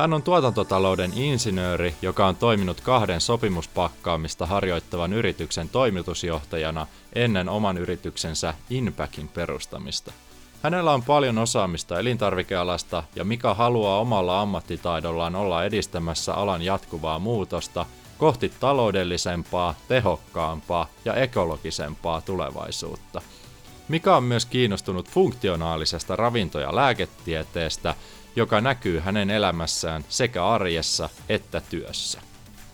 Hän on tuotantotalouden insinööri, joka on toiminut kahden sopimuspakkaamista harjoittavan yrityksen toimitusjohtajana ennen oman yrityksensä Inpackin perustamista. Hänellä on paljon osaamista elintarvikealasta ja Mika haluaa omalla ammattitaidollaan olla edistämässä alan jatkuvaa muutosta kohti taloudellisempaa, tehokkaampaa ja ekologisempaa tulevaisuutta. Mika on myös kiinnostunut funktionaalisesta ravinto- ja lääketieteestä, joka näkyy hänen elämässään sekä arjessa että työssä.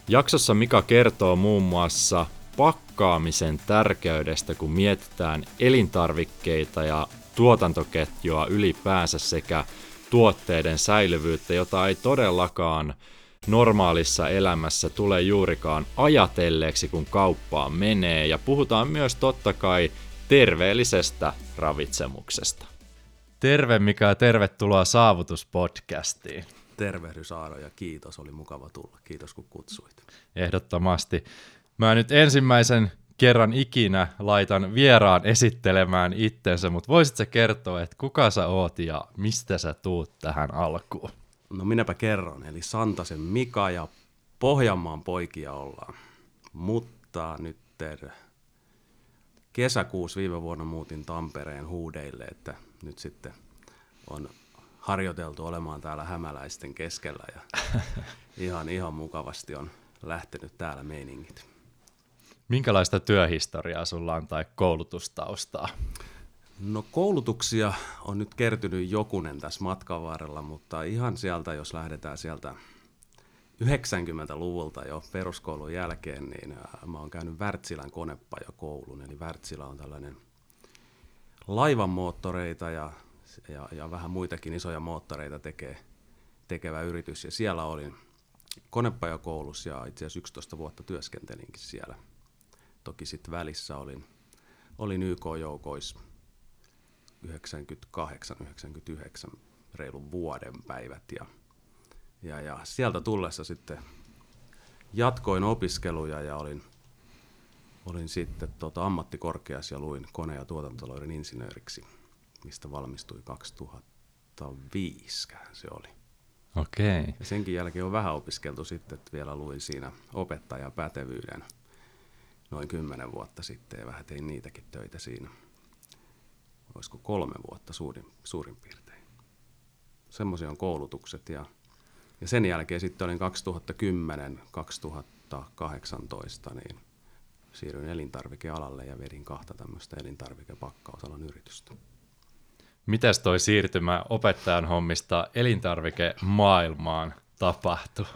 Jaksossa Mika kertoo muun muassa pakkaamisen tärkeydestä, kun mietitään elintarvikkeita ja tuotantoketjua ylipäänsä sekä tuotteiden säilyvyyttä, jota ei todellakaan normaalissa elämässä tule juurikaan ajatelleeksi, kun kauppaan menee. Ja puhutaan myös totta kai terveellisestä ravitsemuksesta. Terve Mika ja tervetuloa Saavutuspodcastiin. Tervehdys Aaro ja kiitos, oli mukava tulla. Kiitos kun kutsuit. Ehdottomasti. Mä nyt ensimmäisen kerran ikinä laitan vieraan esittelemään itsensä, mutta voisitko kertoa, että kuka sä oot ja mistä sä tuut tähän alkuun? No minäpä kerron, eli Santasen Mika ja Pohjanmaan poikia ollaan. Mutta nyt kesäkuussa viime vuonna muutin Tampereen huudeille, että nyt sitten on harjoiteltu olemaan täällä hämäläisten keskellä ja ihan, ihan mukavasti on lähtenyt täällä meiningit. Minkälaista työhistoriaa sulla on tai koulutustaustaa? No koulutuksia on nyt kertynyt jokunen tässä matkan varrella, mutta ihan sieltä, jos lähdetään sieltä 90-luvulta jo peruskoulun jälkeen, niin mä oon käynyt Wärtsilän konepajakoulun, eli Wärtsilä on tällainen laivan moottoreita ja, ja, ja vähän muitakin isoja moottoreita tekee, tekevä yritys, ja siellä olin konepajakoulussa ja itse asiassa 11 vuotta työskentelinkin siellä. Toki sitten välissä olin, olin YK-joukoissa 98-99 reilun vuoden päivät ja, ja, ja sieltä tullessa sitten jatkoin opiskeluja ja olin, olin sitten tota ammattikorkeassa ja luin kone- ja tuotantotalouden insinööriksi, mistä valmistui 2005 se oli. Okei. Okay. Ja senkin jälkeen on vähän opiskeltu sitten, että vielä luin siinä opettajan pätevyyden noin kymmenen vuotta sitten ja vähän tein niitäkin töitä siinä olisiko kolme vuotta suurin, suurin piirtein. Semmoisia on koulutukset ja, ja sen jälkeen sitten olin 2010-2018, niin siirryin elintarvikealalle ja vedin kahta tämmöistä elintarvikepakkausalan yritystä. Mitäs toi siirtymä opettajan hommista elintarvikemaailmaan tapahtuu?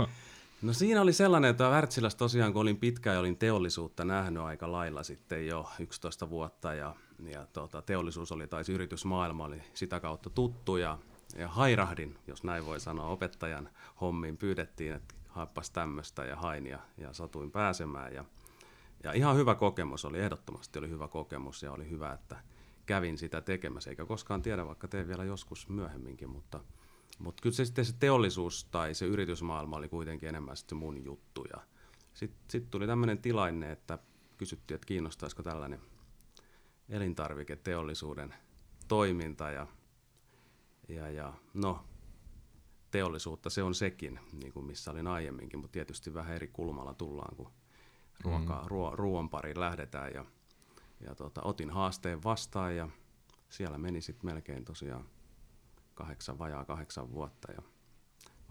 No siinä oli sellainen, että Wärtsilässä tosiaan, kun olin pitkään ja olin teollisuutta nähnyt aika lailla sitten jo 11 vuotta ja, ja tota, teollisuus oli, tai yritysmaailma oli sitä kautta tuttu ja, ja hairahdin, jos näin voi sanoa, opettajan hommiin pyydettiin, että haippas tämmöistä ja hain ja, ja satuin pääsemään ja, ja ihan hyvä kokemus oli, ehdottomasti oli hyvä kokemus ja oli hyvä, että kävin sitä tekemässä, eikä koskaan tiedä, vaikka teen vielä joskus myöhemminkin, mutta – mutta kyllä se sitten se teollisuus tai se yritysmaailma oli kuitenkin enemmän sitten mun juttu. Sitten sit tuli tämmöinen tilanne, että kysyttiin, että kiinnostaisiko tällainen elintarviketeollisuuden toiminta. Ja, ja, ja no, teollisuutta se on sekin, niin kuin missä olin aiemminkin, mutta tietysti vähän eri kulmalla tullaan, kun ruoka, mm. ruo, ruoan pariin lähdetään. Ja, ja tota, otin haasteen vastaan ja siellä meni sitten melkein tosiaan kahdeksan, vajaa kahdeksan vuotta ja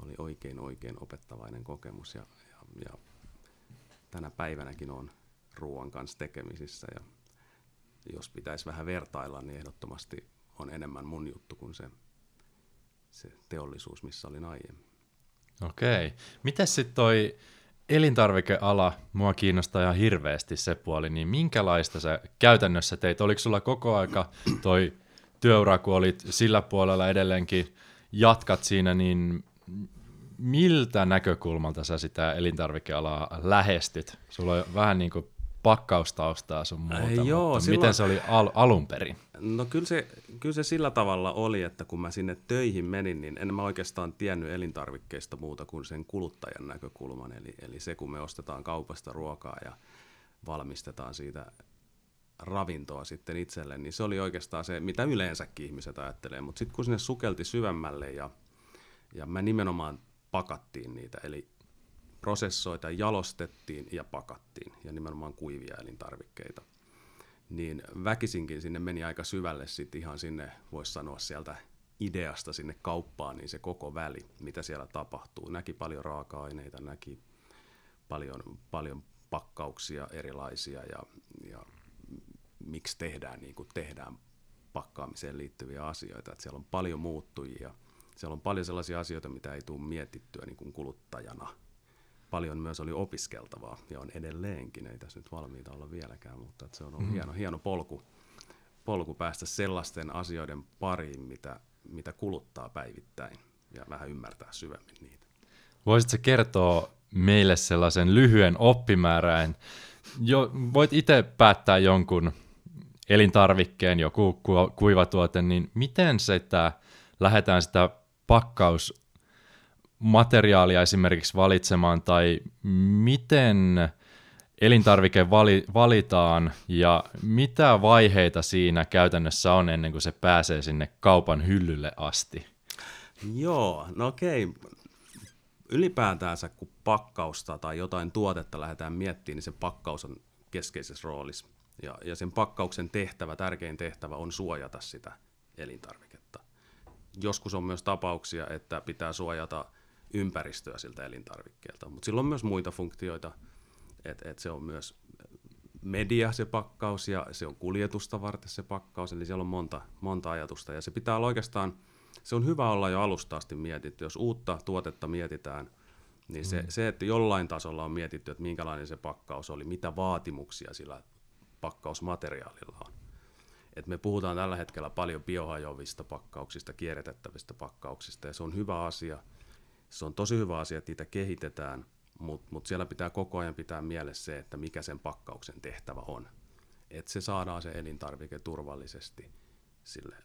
oli oikein oikein opettavainen kokemus ja, ja, ja tänä päivänäkin on ruoan kanssa tekemisissä ja jos pitäisi vähän vertailla, niin ehdottomasti on enemmän mun juttu kuin se, se teollisuus, missä olin aiemmin. Okei. Mitäs sitten toi elintarvikeala, mua kiinnostaa ihan hirveästi se puoli, niin minkälaista sä käytännössä teit? Oliko sulla koko aika toi työura, kun olit sillä puolella edelleenkin jatkat siinä, niin miltä näkökulmalta sä sitä elintarvikealaa lähestyt? Sulla on vähän niin kuin pakkaustaustaa sun muuta, äh, joo, mutta silloin... miten se oli al- alun perin? No kyllä se, kyllä se sillä tavalla oli, että kun mä sinne töihin menin, niin en mä oikeastaan tiennyt elintarvikkeista muuta kuin sen kuluttajan näkökulman. Eli, eli se, kun me ostetaan kaupasta ruokaa ja valmistetaan siitä ravintoa sitten itselle, niin se oli oikeastaan se, mitä yleensäkin ihmiset ajattelee. Mutta sitten kun sinne sukelti syvemmälle ja, ja mä nimenomaan pakattiin niitä, eli prosessoita jalostettiin ja pakattiin, ja nimenomaan kuivia elintarvikkeita, niin väkisinkin sinne meni aika syvälle sitten ihan sinne, voisi sanoa sieltä ideasta sinne kauppaan, niin se koko väli, mitä siellä tapahtuu. Näki paljon raaka-aineita, näki paljon, paljon pakkauksia erilaisia ja, ja miksi tehdään niin kuin tehdään pakkaamiseen liittyviä asioita. Että siellä on paljon muuttujia. Siellä on paljon sellaisia asioita, mitä ei tule mietittyä niin kuin kuluttajana. Paljon myös oli opiskeltavaa ja on edelleenkin. Ei tässä nyt valmiita olla vieläkään, mutta se on ollut mm. hieno, hieno polku, polku päästä sellaisten asioiden pariin, mitä, mitä kuluttaa päivittäin ja vähän ymmärtää syvemmin niitä. Voisitko kertoa meille sellaisen lyhyen oppimääräin? Jo, voit itse päättää jonkun elintarvikkeen, joku kuivatuote, niin miten sitä lähdetään sitä pakkausmateriaalia esimerkiksi valitsemaan, tai miten elintarvike vali, valitaan ja mitä vaiheita siinä käytännössä on ennen kuin se pääsee sinne kaupan hyllylle asti? Joo, no okei. Ylipäätäänsä kun pakkausta tai jotain tuotetta lähdetään miettimään, niin se pakkaus on keskeisessä roolissa. Ja, ja sen pakkauksen tehtävä, tärkein tehtävä on suojata sitä elintarviketta. Joskus on myös tapauksia, että pitää suojata ympäristöä siltä elintarvikkeelta, mutta sillä on myös muita funktioita, että et se on myös media se pakkaus ja se on kuljetusta varten se pakkaus, eli siellä on monta, monta ajatusta ja se pitää olla oikeastaan, se on hyvä olla jo alusta asti mietitty, jos uutta tuotetta mietitään, niin se, mm. se, että jollain tasolla on mietitty, että minkälainen se pakkaus oli, mitä vaatimuksia sillä pakkausmateriaalilla on. Et me puhutaan tällä hetkellä paljon biohajoavista pakkauksista, kierrätettävistä pakkauksista, ja se on hyvä asia. Se on tosi hyvä asia, että niitä kehitetään, mutta mut siellä pitää koko ajan pitää mielessä se, että mikä sen pakkauksen tehtävä on. Että se saadaan se elintarvike turvallisesti sille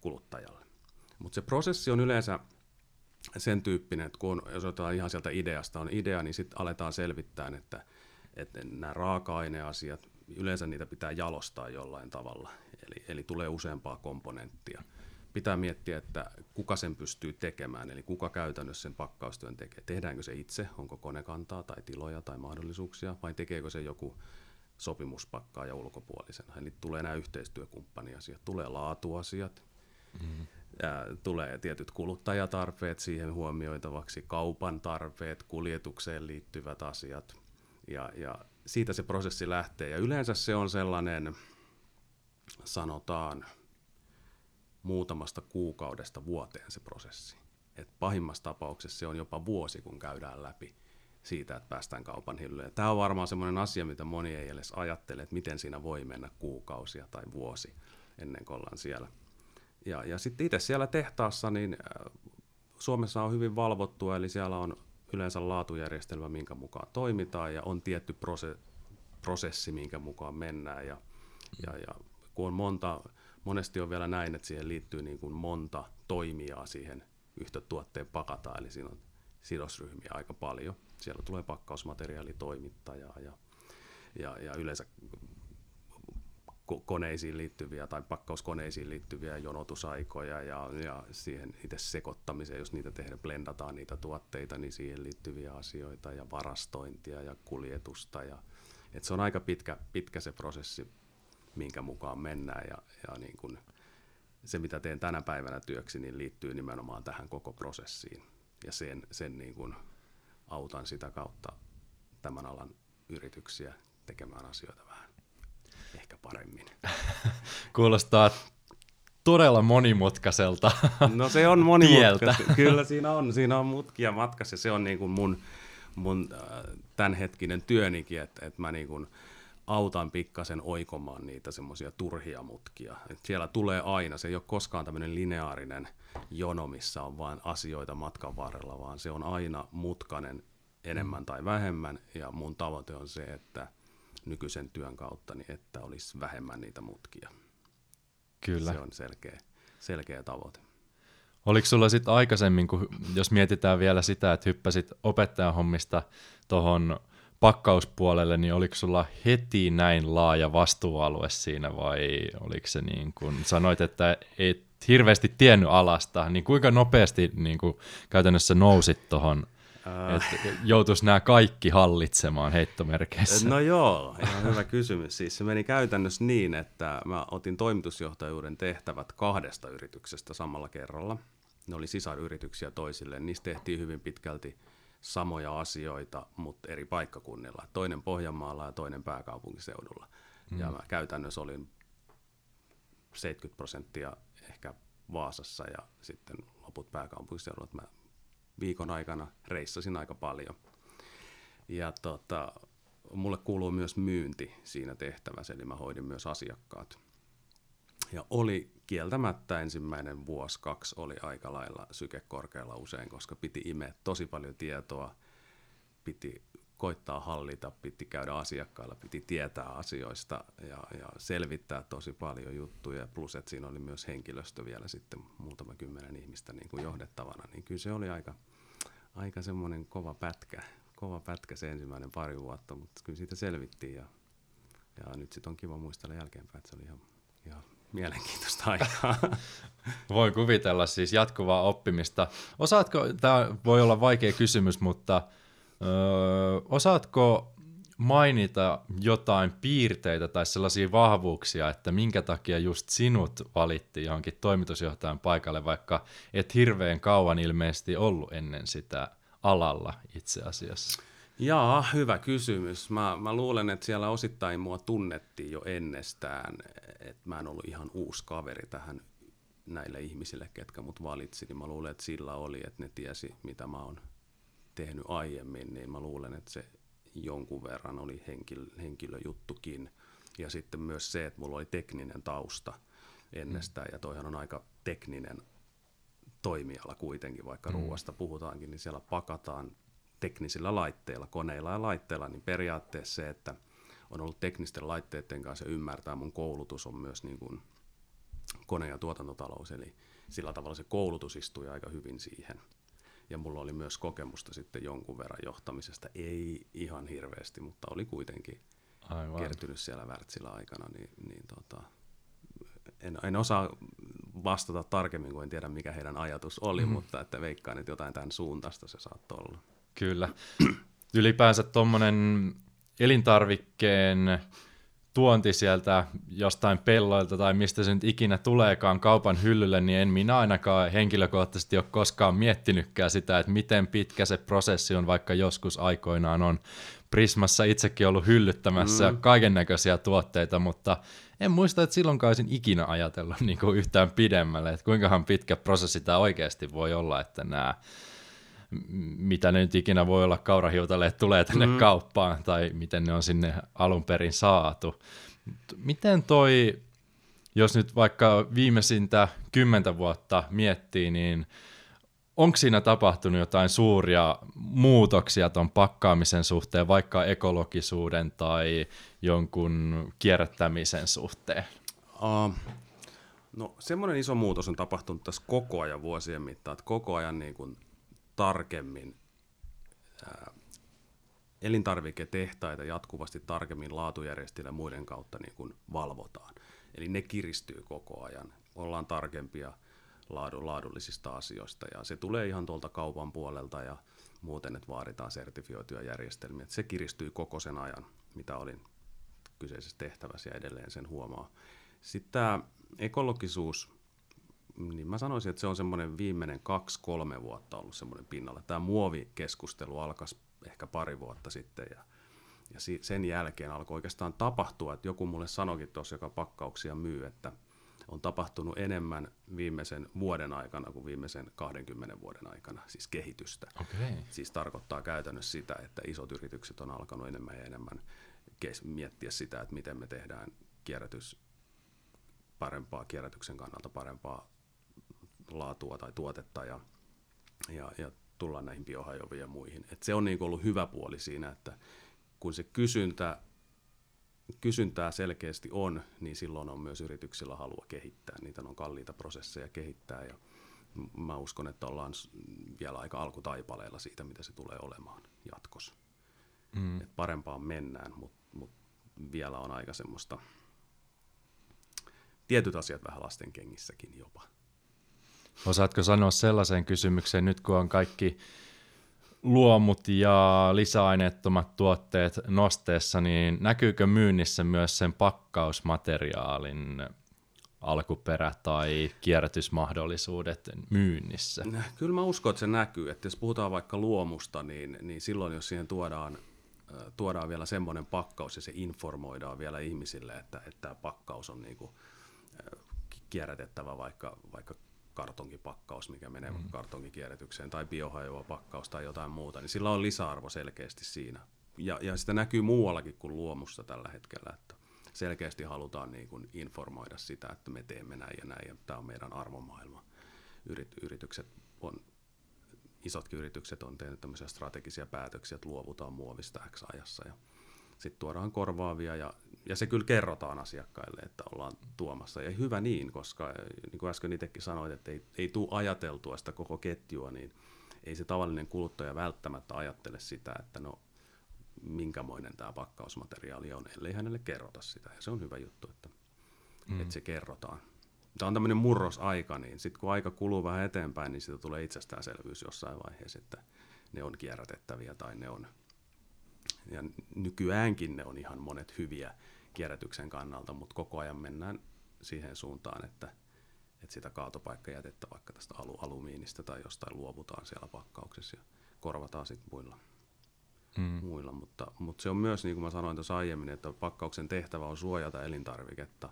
kuluttajalle. Mutta se prosessi on yleensä sen tyyppinen, että kun jos otetaan ihan sieltä ideasta on idea, niin sitten aletaan selvittää, että, että nämä raaka-aineasiat, yleensä niitä pitää jalostaa jollain tavalla, eli, eli tulee useampaa komponenttia. Pitää miettiä, että kuka sen pystyy tekemään, eli kuka käytännössä sen pakkaustyön tekee. Tehdäänkö se itse, onko konekantaa tai tiloja tai mahdollisuuksia, vai tekeekö se joku sopimuspakkaaja ulkopuolisena. Eli tulee nämä yhteistyökumppaniasiat, tulee laatuasiat, mm-hmm. ja tulee tietyt kuluttajatarpeet siihen huomioitavaksi, kaupan tarpeet, kuljetukseen liittyvät asiat, ja, ja siitä se prosessi lähtee. Ja yleensä se on sellainen, sanotaan, muutamasta kuukaudesta vuoteen se prosessi. Et pahimmassa tapauksessa se on jopa vuosi, kun käydään läpi siitä, että päästään kaupan hyllyyn. Tämä on varmaan sellainen asia, mitä moni ei edes ajattele, että miten siinä voi mennä kuukausia tai vuosi ennen kuin ollaan siellä. Ja, ja sitten itse siellä tehtaassa, niin äh, Suomessa on hyvin valvottua, eli siellä on yleensä laatujärjestelmä, minkä mukaan toimitaan, ja on tietty prose- prosessi, minkä mukaan mennään. Ja, ja, ja kun on monta, monesti on vielä näin, että siihen liittyy niin kuin monta toimijaa siihen yhtä tuotteen pakataan, eli siinä on sidosryhmiä aika paljon. Siellä tulee pakkausmateriaalitoimittajaa ja, ja, ja yleensä koneisiin liittyviä tai pakkauskoneisiin liittyviä jonotusaikoja ja, ja siihen itse sekoittamiseen, jos niitä tehdään, blendataan niitä tuotteita, niin siihen liittyviä asioita ja varastointia ja kuljetusta. Ja, et se on aika pitkä, pitkä se prosessi, minkä mukaan mennään ja, ja niin kun se, mitä teen tänä päivänä työksi, niin liittyy nimenomaan tähän koko prosessiin ja sen, sen niin kun autan sitä kautta tämän alan yrityksiä tekemään asioita vähän ehkä paremmin. Kuulostaa todella monimutkaiselta No se on monimutkaista. Kyllä siinä on, siinä on mutkia matkassa ja se on niin kuin mun, mun äh, tämänhetkinen työnikin, että, että mä niin kuin autan pikkasen oikomaan niitä semmoisia turhia mutkia. Et siellä tulee aina, se ei ole koskaan tämmöinen lineaarinen – jono, missä on vain asioita matkan varrella, vaan se on aina mutkanen enemmän tai vähemmän, ja mun tavoite on se, että nykyisen työn kautta, niin että olisi vähemmän niitä mutkia. Kyllä. Se on selkeä, selkeä tavoite. Oliko sulla sitten aikaisemmin, kun, jos mietitään vielä sitä, että hyppäsit opettajan hommista tuohon pakkauspuolelle, niin oliko sulla heti näin laaja vastuualue siinä vai oliko se niin kuin, sanoit, että et hirveästi tiennyt alasta, niin kuinka nopeasti niin kuin, käytännössä nousit tuohon että joutuisi nämä kaikki hallitsemaan heittomerkeissä? No joo, ihan hyvä kysymys. Siis se meni käytännössä niin, että mä otin toimitusjohtajuuden tehtävät kahdesta yrityksestä samalla kerralla. Ne oli sisaryrityksiä toisilleen. Niistä tehtiin hyvin pitkälti samoja asioita, mutta eri paikkakunnilla. Toinen Pohjanmaalla ja toinen pääkaupunkiseudulla. Mm. Ja mä käytännössä olin 70 prosenttia ehkä Vaasassa ja sitten loput pääkaupunkiseudulla. Mä viikon aikana reissasin aika paljon. Ja tota, mulle kuuluu myös myynti siinä tehtävässä, eli mä hoidin myös asiakkaat. Ja oli kieltämättä ensimmäinen vuosi, kaksi oli aika lailla syke korkealla usein, koska piti imeä tosi paljon tietoa, piti koittaa hallita, piti käydä asiakkailla, piti tietää asioista ja, ja selvittää tosi paljon juttuja. Plus, että siinä oli myös henkilöstö vielä sitten muutama kymmenen ihmistä niin kuin johdettavana, niin kyllä se oli aika, aika semmoinen kova pätkä, kova pätkä se ensimmäinen pari vuotta, mutta kyllä siitä selvittiin ja, ja nyt sitten on kiva muistella jälkeenpäin, että se oli ihan, ihan mielenkiintoista aikaa. Voin kuvitella siis jatkuvaa oppimista. Osaatko, tämä voi olla vaikea kysymys, mutta ö, osaatko mainita jotain piirteitä tai sellaisia vahvuuksia, että minkä takia just sinut valittiin johonkin toimitusjohtajan paikalle, vaikka et hirveän kauan ilmeisesti ollut ennen sitä alalla itse asiassa? Jaa, hyvä kysymys. Mä, mä luulen, että siellä osittain mua tunnettiin jo ennestään, että mä en ollut ihan uusi kaveri tähän näille ihmisille, ketkä mut valitsi, niin mä luulen, että sillä oli, että ne tiesi, mitä mä oon tehnyt aiemmin, niin mä luulen, että se jonkun verran oli henkilö, henkilöjuttukin. Ja sitten myös se, että mulla oli tekninen tausta ennestään, mm. ja toihan on aika tekninen toimiala kuitenkin, vaikka mm. ruoasta puhutaankin, niin siellä pakataan teknisillä laitteilla, koneilla ja laitteilla, niin periaatteessa se, että on ollut teknisten laitteiden kanssa ja ymmärtää mun koulutus on myös niin kuin kone- ja tuotantotalous, eli sillä tavalla se koulutus istui aika hyvin siihen. Ja mulla oli myös kokemusta sitten jonkun verran johtamisesta, ei ihan hirveästi, mutta oli kuitenkin Aivan. kertynyt siellä Wärtsilä aikana, niin, niin tota, en, en osaa vastata tarkemmin, kun en tiedä mikä heidän ajatus oli, mm. mutta että veikkaan, että jotain tämän suuntaista se saattoi olla. Kyllä. Ylipäänsä tuommoinen elintarvikkeen tuonti sieltä jostain pelloilta tai mistä se nyt ikinä tuleekaan kaupan hyllylle, niin en minä ainakaan henkilökohtaisesti ole koskaan miettinytkään sitä, että miten pitkä se prosessi on, vaikka joskus aikoinaan on Prismassa itsekin ollut hyllyttämässä mm. kaiken näköisiä tuotteita, mutta en muista, että silloinkaan olisin ikinä ajatellut niin kuin yhtään pidemmälle, että kuinkahan pitkä prosessi tämä oikeasti voi olla, että nämä mitä ne nyt ikinä voi olla kaurahiutaleet tulee tänne mm. kauppaan tai miten ne on sinne alun perin saatu. Miten toi, jos nyt vaikka viimeisintä kymmentä vuotta miettii, niin onko siinä tapahtunut jotain suuria muutoksia tuon pakkaamisen suhteen, vaikka ekologisuuden tai jonkun kierrättämisen suhteen? Uh, no semmoinen iso muutos on tapahtunut tässä koko ajan vuosien mittaan, että koko ajan niin kuin tarkemmin ää, elintarviketehtaita jatkuvasti tarkemmin laatujärjestelmien muiden kautta niin kuin valvotaan. Eli ne kiristyy koko ajan. Ollaan tarkempia laadu, laadullisista asioista ja se tulee ihan tuolta kaupan puolelta ja muuten, että vaaditaan sertifioituja järjestelmiä. Että se kiristyy koko sen ajan, mitä olin kyseisessä tehtävässä ja edelleen sen huomaa. Sitten tämä ekologisuus niin mä sanoisin, että se on semmoinen viimeinen kaksi-kolme vuotta ollut semmoinen pinnalla. Tämä muovikeskustelu alkoi ehkä pari vuotta sitten ja, ja sen jälkeen alkoi oikeastaan tapahtua, että joku mulle sanoikin tuossa, joka pakkauksia myy, että on tapahtunut enemmän viimeisen vuoden aikana kuin viimeisen 20 vuoden aikana, siis kehitystä. Okay. Siis tarkoittaa käytännössä sitä, että isot yritykset on alkanut enemmän ja enemmän miettiä sitä, että miten me tehdään kierrätys parempaa, kierrätyksen kannalta parempaa laatua tai tuotetta ja, ja, ja tullaan näihin biohajoviin ja muihin. Et se on niin ollut hyvä puoli siinä, että kun se kysyntä, kysyntää selkeästi on, niin silloin on myös yrityksillä halua kehittää. Niitä on kalliita prosesseja kehittää ja mä uskon, että ollaan vielä aika alkutaipaleella siitä, mitä se tulee olemaan jatkossa. Mm. Et parempaan mennään, mutta mut vielä on aika semmoista, tietyt asiat vähän lasten kengissäkin jopa. Osaatko sanoa sellaisen kysymyksen, nyt kun on kaikki luomut ja lisäaineettomat tuotteet nosteessa, niin näkyykö myynnissä myös sen pakkausmateriaalin alkuperä tai kierrätysmahdollisuudet myynnissä? Kyllä mä uskon, että se näkyy. Että jos puhutaan vaikka luomusta, niin, niin silloin jos siihen tuodaan, tuodaan vielä semmoinen pakkaus ja se informoidaan vielä ihmisille, että, että tämä pakkaus on niinku kierrätettävä vaikka, vaikka kartonkipakkaus, mikä menee mm. kartonkikierrätykseen, tai biohajoava pakkaus tai jotain muuta, niin sillä on lisäarvo selkeästi siinä. Ja, ja sitä näkyy muuallakin kuin luomussa tällä hetkellä, että selkeästi halutaan niin kuin informoida sitä, että me teemme näin ja näin, ja tämä on meidän arvomaailma. Yrit, yritykset on, isotkin yritykset on tehnyt tämmöisiä strategisia päätöksiä, että luovutaan muovista X ajassa, ja sitten tuodaan korvaavia, ja, ja se kyllä kerrotaan asiakkaille, että ollaan tuomassa. Ja hyvä niin, koska niin kuin äsken itsekin sanoit, että ei, ei tule ajateltua sitä koko ketjua, niin ei se tavallinen kuluttaja välttämättä ajattele sitä, että no minkämoinen tämä pakkausmateriaali on, ellei hänelle kerrota sitä. Ja se on hyvä juttu, että, mm. että se kerrotaan. Tämä on tämmöinen murrosaika, niin sitten kun aika kuluu vähän eteenpäin, niin siitä tulee itsestäänselvyys jossain vaiheessa, että ne on kierrätettäviä tai ne on, ja nykyäänkin ne on ihan monet hyviä kierrätyksen kannalta, mutta koko ajan mennään siihen suuntaan, että, että sitä kaatopaikkajätettä vaikka tästä alu, alumiinista tai jostain luovutaan siellä pakkauksessa ja korvataan sitten muilla mm. muilla, mutta, mutta se on myös, niin kuin mä sanoin tuossa aiemmin, että pakkauksen tehtävä on suojata elintarviketta,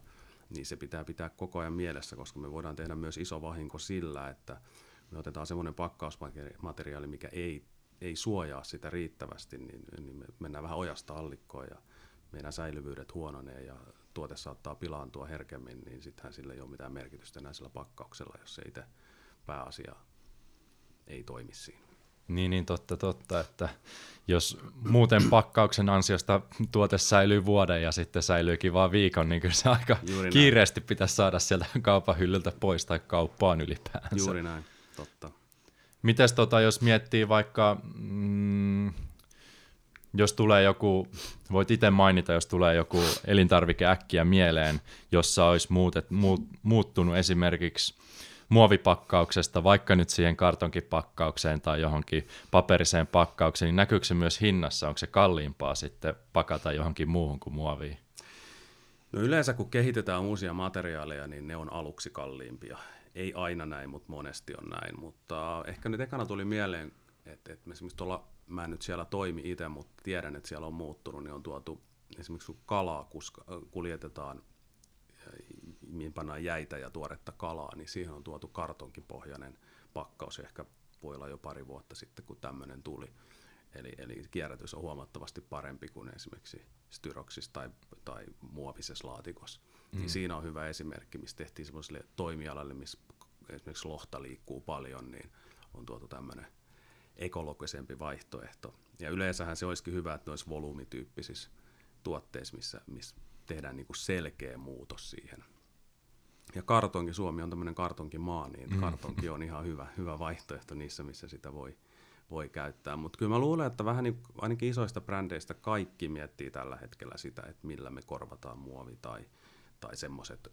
niin se pitää pitää koko ajan mielessä, koska me voidaan tehdä myös iso vahinko sillä, että me otetaan semmoinen pakkausmateriaali, mikä ei, ei suojaa sitä riittävästi, niin, niin me mennään vähän ojasta allikkoon ja meidän säilyvyydet huononee ja tuote saattaa pilaantua herkemmin, niin sittenhän sillä ei ole mitään merkitystä enää sillä pakkauksella, jos se itse pääasia ei toimi siinä. Niin, niin totta, totta, että jos muuten pakkauksen ansiosta tuote säilyy vuoden ja sitten säilyykin vain viikon, niin kyllä se aika Juuri kiireesti näin. pitäisi saada sieltä kaupan hyllyltä pois tai kauppaan ylipäänsä. Juuri näin, totta. Mites tota, jos miettii vaikka, mm, jos tulee joku, voit itse mainita, jos tulee joku elintarvike äkkiä mieleen, jossa olisi muutet, muut, muuttunut esimerkiksi muovipakkauksesta vaikka nyt siihen kartonkipakkaukseen tai johonkin paperiseen pakkaukseen, niin näkyykö se myös hinnassa? Onko se kalliimpaa sitten pakata johonkin muuhun kuin muoviin? No yleensä kun kehitetään uusia materiaaleja, niin ne on aluksi kalliimpia. Ei aina näin, mutta monesti on näin. Mutta ehkä nyt ekana tuli mieleen, että, että esimerkiksi tuolla, mä en nyt siellä toimi itse, mutta tiedän, että siellä on muuttunut, niin on tuotu esimerkiksi kun kalaa kuljetetaan mihin pannaan jäitä ja tuoretta kalaa, niin siihen on tuotu kartonkipohjainen pakkaus, ehkä voi olla jo pari vuotta sitten, kun tämmöinen tuli. Eli, eli kierrätys on huomattavasti parempi kuin esimerkiksi styroksissa tai, tai muovisessa laatikossa. Mm. Niin siinä on hyvä esimerkki, missä tehtiin semmoiselle toimialalle, missä esimerkiksi lohta liikkuu paljon, niin on tuotu tämmöinen ekologisempi vaihtoehto. Ja yleensähän se olisikin hyvä, että olisi volyymityyppisissä tuotteissa, missä, missä tehdään niin kuin selkeä muutos siihen ja kartonki, Suomi on tämmöinen kartonkimaa, niin mm. kartonki on ihan hyvä, hyvä vaihtoehto niissä, missä sitä voi, voi käyttää. Mutta kyllä mä luulen, että vähän niin, ainakin isoista brändeistä kaikki miettii tällä hetkellä sitä, että millä me korvataan muovi tai, tai semmoiset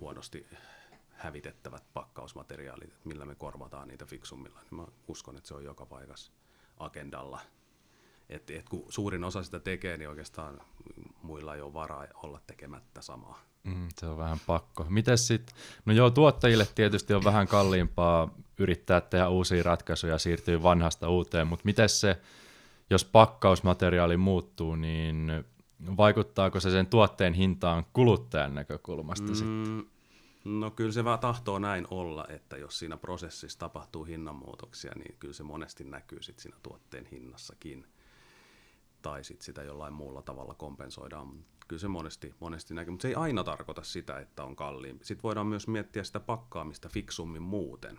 huonosti hävitettävät pakkausmateriaalit, että millä me korvataan niitä fiksummilla. Niin mä uskon, että se on joka paikassa agendalla. Et, et kun suurin osa sitä tekee, niin oikeastaan muilla ei ole varaa olla tekemättä samaa. Mm, se on vähän pakko. Mites sit, no joo, tuottajille tietysti on vähän kalliimpaa yrittää tehdä uusia ratkaisuja ja siirtyä vanhasta uuteen, mutta miten se, jos pakkausmateriaali muuttuu, niin vaikuttaako se sen tuotteen hintaan kuluttajan näkökulmasta mm, sitten? No kyllä se vaan tahtoo näin olla, että jos siinä prosessissa tapahtuu hinnanmuutoksia, niin kyllä se monesti näkyy sitten siinä tuotteen hinnassakin tai sit sitä jollain muulla tavalla kompensoidaan. Kyllä se monesti, monesti näkyy, mutta se ei aina tarkoita sitä, että on kalliimpi. Sitten voidaan myös miettiä sitä pakkaamista fiksummin muuten,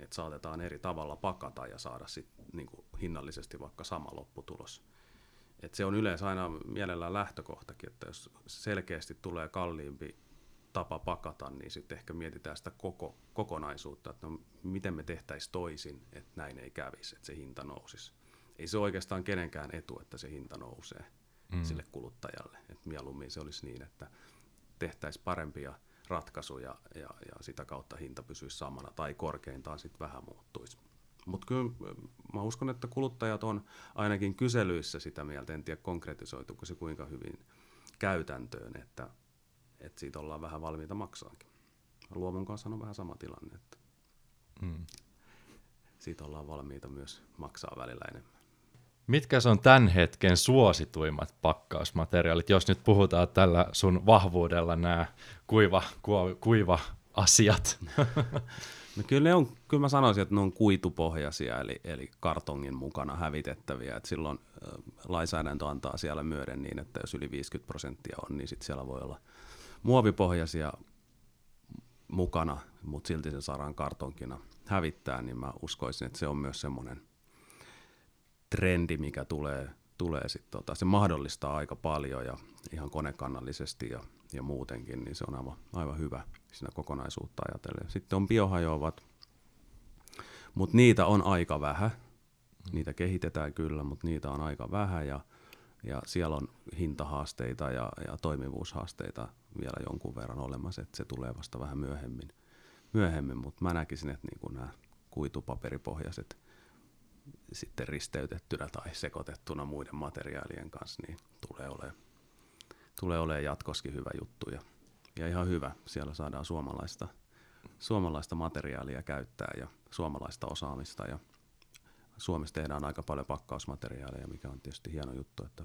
että saatetaan eri tavalla pakata ja saada sit, niin hinnallisesti vaikka sama lopputulos. Et se on yleensä aina mielellään lähtökohtakin, että jos selkeästi tulee kalliimpi tapa pakata, niin sitten ehkä mietitään sitä koko, kokonaisuutta, että no, miten me tehtäisiin toisin, että näin ei kävisi, että se hinta nousisi. Ei se oikeastaan kenenkään etu, että se hinta nousee mm. sille kuluttajalle. Et mieluummin se olisi niin, että tehtäisiin parempia ratkaisuja ja, ja sitä kautta hinta pysyisi samana tai korkeintaan sitten vähän muuttuisi. Mutta kyllä mä uskon, että kuluttajat on ainakin kyselyissä sitä mieltä, en tiedä konkretisoituuko se kuinka hyvin käytäntöön, että, että siitä ollaan vähän valmiita maksaakin. Luomun kanssa on vähän sama tilanne, että mm. siitä ollaan valmiita myös maksaa välillä enemmän. Mitkä on tämän hetken suosituimmat pakkausmateriaalit, jos nyt puhutaan tällä sun vahvuudella nämä kuiva, kuiva asiat? No kyllä, ne on, kyllä mä sanoisin, että ne on kuitupohjaisia, eli, eli kartongin mukana hävitettäviä. Et silloin äh, lainsäädäntö antaa siellä myöden niin, että jos yli 50 prosenttia on, niin sit siellä voi olla muovipohjaisia mukana, mutta silti se saadaan kartonkina hävittää, niin mä uskoisin, että se on myös semmoinen trendi, mikä tulee, tulee sit tota, se mahdollistaa aika paljon ja ihan konekannallisesti ja, ja muutenkin, niin se on aivan, aivan hyvä siinä kokonaisuutta ajatellen. Sitten on biohajoavat, mutta niitä on aika vähän. Niitä kehitetään kyllä, mutta niitä on aika vähän ja, ja siellä on hintahaasteita ja, ja toimivuushaasteita vielä jonkun verran olemassa, että se tulee vasta vähän myöhemmin. myöhemmin mutta mä näkisin, että niin nämä kuitupaperipohjaiset sitten risteytettynä tai sekoitettuna muiden materiaalien kanssa, niin tulee olemaan, tulee olemaan jatkoskin hyvä juttu. Ja ja ihan hyvä. Siellä saadaan suomalaista, suomalaista materiaalia käyttää ja suomalaista osaamista ja Suomessa tehdään aika paljon pakkausmateriaalia, mikä on tietysti hieno juttu, että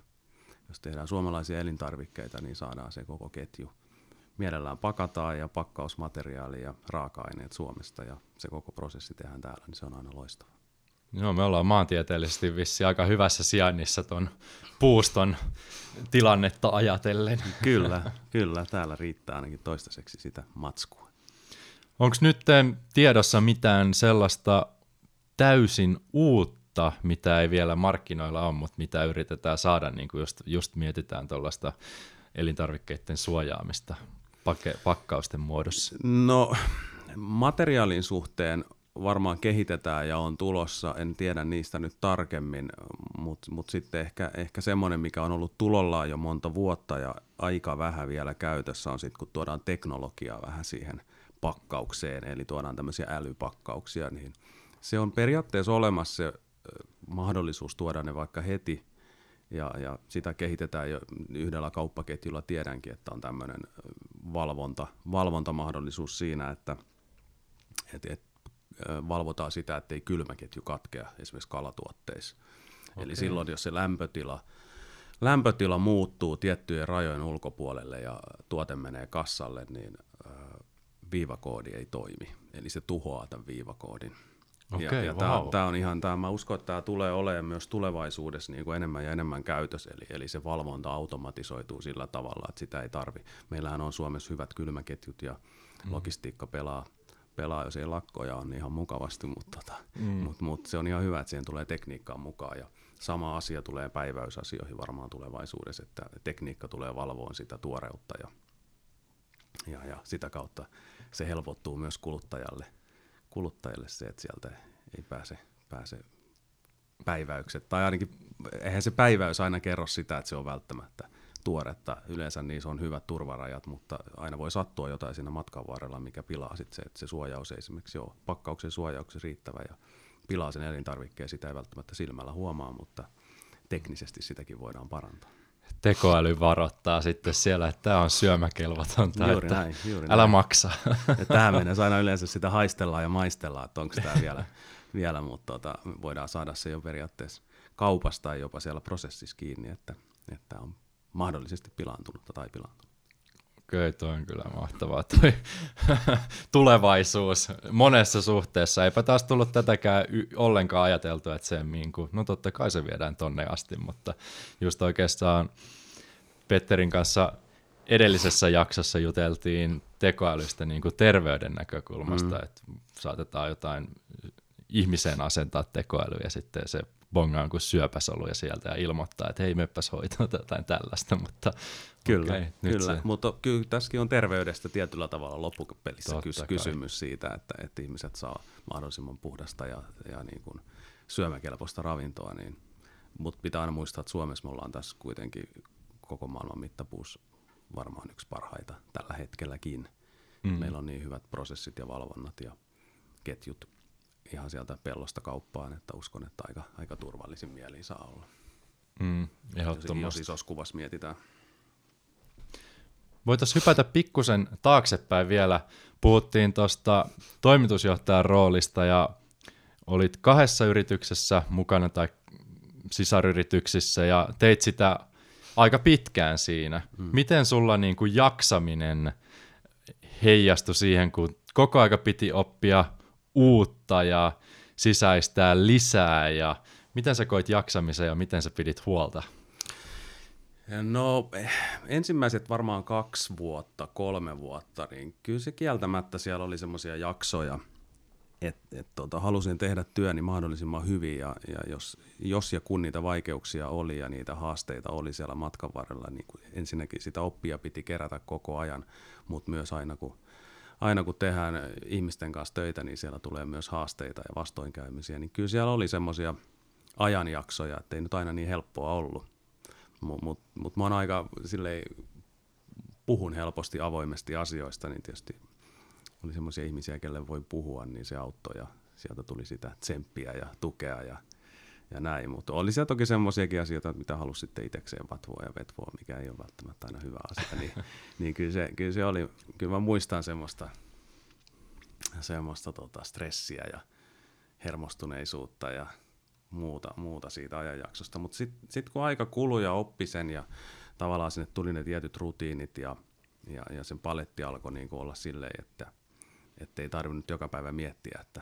jos tehdään suomalaisia elintarvikkeita, niin saadaan se koko ketju. Mielellään pakataan ja pakkausmateriaalia ja raaka-aineet Suomesta ja se koko prosessi tehdään täällä, niin se on aina loistavaa. Joo, me ollaan maantieteellisesti vissi aika hyvässä sijainnissa tuon puuston tilannetta ajatellen. Kyllä, kyllä. Täällä riittää ainakin toistaiseksi sitä matskua. Onko nyt tiedossa mitään sellaista täysin uutta, mitä ei vielä markkinoilla ole, mutta mitä yritetään saada, niin kuin just, just mietitään tuollaista elintarvikkeiden suojaamista pakkausten muodossa? No, materiaalin suhteen varmaan kehitetään ja on tulossa, en tiedä niistä nyt tarkemmin, mutta mut sitten ehkä, ehkä semmoinen, mikä on ollut tulollaan jo monta vuotta ja aika vähän vielä käytössä on sitten, kun tuodaan teknologiaa vähän siihen pakkaukseen, eli tuodaan tämmöisiä älypakkauksia, niin se on periaatteessa olemassa se mahdollisuus tuoda ne vaikka heti, ja, ja sitä kehitetään jo yhdellä kauppaketjulla, tiedänkin, että on tämmöinen valvonta, valvontamahdollisuus siinä, että et, et valvotaan sitä, ettei kylmäketju katkea esimerkiksi kalatuotteissa. Okay. Eli silloin, jos se lämpötila, lämpötila muuttuu tiettyjen rajojen ulkopuolelle ja tuote menee kassalle, niin viivakoodi ei toimi. Eli se tuhoaa tämän viivakoodin. Okay, ja, ja wow. tämä on ihan, tää, mä uskon, että tämä tulee olemaan myös tulevaisuudessa niin kuin enemmän ja enemmän käytössä, eli, eli se valvonta automatisoituu sillä tavalla, että sitä ei tarvi. Meillähän on Suomessa hyvät kylmäketjut ja mm. logistiikka pelaa pelaa, jos ei lakkoja on niin ihan mukavasti, mutta tota, mm. mut, mut se on ihan hyvä, että siihen tulee tekniikkaa mukaan ja sama asia tulee päiväysasioihin varmaan tulevaisuudessa, että tekniikka tulee valvoon sitä tuoreutta ja, ja, ja sitä kautta se helpottuu myös kuluttajalle, kuluttajalle se, että sieltä ei pääse, pääse päiväykset, tai ainakin eihän se päiväys aina kerro sitä, että se on välttämättä tuoretta. Yleensä niissä on hyvät turvarajat, mutta aina voi sattua jotain siinä matkan varrella, mikä pilaa sitten se, että se suojaus ei esimerkiksi ole pakkauksen suojauksessa riittävä ja pilaa sen elintarvikkeen. Sitä ei välttämättä silmällä huomaa, mutta teknisesti sitäkin voidaan parantaa. Tekoäly varoittaa sitten siellä, että tämä on syömäkelvotonta, juuri että näin, juuri älä näin. maksa. Ja tähän mennessä aina yleensä sitä haistellaan ja maistellaan, että onko tämä vielä, vielä mutta tota, voidaan saada se jo periaatteessa kaupasta tai jopa siellä prosessissa kiinni, että, että on mahdollisesti pilaantunutta tai pilaantunutta. Okei, toi on kyllä mahtavaa toi tulevaisuus monessa suhteessa. Eipä taas tullut tätäkään y- ollenkaan ajateltua, että se niin kuin, no totta kai se viedään tonne asti, mutta just oikeastaan Petterin kanssa edellisessä jaksossa juteltiin tekoälystä niin kuin terveyden näkökulmasta, mm. että saatetaan jotain ihmiseen asentaa tekoäly ja sitten se bongaan kuin syöpäsoluja sieltä ja ilmoittaa, että hei, meppäs hoitaa jotain tällaista, mutta Kyllä, okay, kyllä. Se... mutta kyllä tässäkin on terveydestä tietyllä tavalla loppupelissä kys- kysymys siitä, että, että ihmiset saa mahdollisimman puhdasta ja, ja niin kuin syömäkelpoista ravintoa, niin, mutta pitää aina muistaa, että Suomessa me ollaan tässä kuitenkin koko maailman mittapuus varmaan yksi parhaita tällä hetkelläkin. Mm. Meillä on niin hyvät prosessit ja valvonnat ja ketjut ihan sieltä pellosta kauppaan, että uskon, että aika, aika turvallisin mieliin saa olla. Mm, jos isossa kuvassa mietitään. Voitaisiin hypätä pikkusen taaksepäin vielä. Puhuttiin tuosta toimitusjohtajan roolista ja olit kahdessa yrityksessä mukana tai sisaryrityksissä ja teit sitä aika pitkään siinä. Hmm. Miten sulla niin kuin jaksaminen heijastui siihen, kun koko aika piti oppia uutta ja sisäistää lisää ja miten sä koit jaksamisen ja miten sä pidit huolta? No ensimmäiset varmaan kaksi vuotta, kolme vuotta, niin kyllä se kieltämättä siellä oli semmoisia jaksoja, että et, tota, halusin tehdä työni mahdollisimman hyvin ja, ja jos, jos ja kun niitä vaikeuksia oli ja niitä haasteita oli siellä matkan varrella, niin ensinnäkin sitä oppia piti kerätä koko ajan, mutta myös aina kun aina kun tehdään ihmisten kanssa töitä, niin siellä tulee myös haasteita ja vastoinkäymisiä, niin kyllä siellä oli semmoisia ajanjaksoja, että ei nyt aina niin helppoa ollut. Mutta mut, mut mä oon aika silleen, puhun helposti avoimesti asioista, niin tietysti oli semmoisia ihmisiä, kelle voi puhua, niin se auttoi ja sieltä tuli sitä tsemppiä ja tukea ja, ja näin. Mutta oli siellä toki semmoisiakin asioita, mitä halusi sitten itsekseen vatvoa ja vetvoa, mikä ei ole välttämättä aina hyvä asia. Niin, niin kyllä, se, kyllä se oli, kyllä mä muistan semmoista, semmoista tota stressiä ja hermostuneisuutta ja muuta, muuta siitä ajanjaksosta. Mutta sitten sit kun aika kului ja oppi sen ja tavallaan sinne tuli ne tietyt rutiinit ja, ja, ja sen paletti alkoi niin olla silleen, että ei tarvinnut joka päivä miettiä, että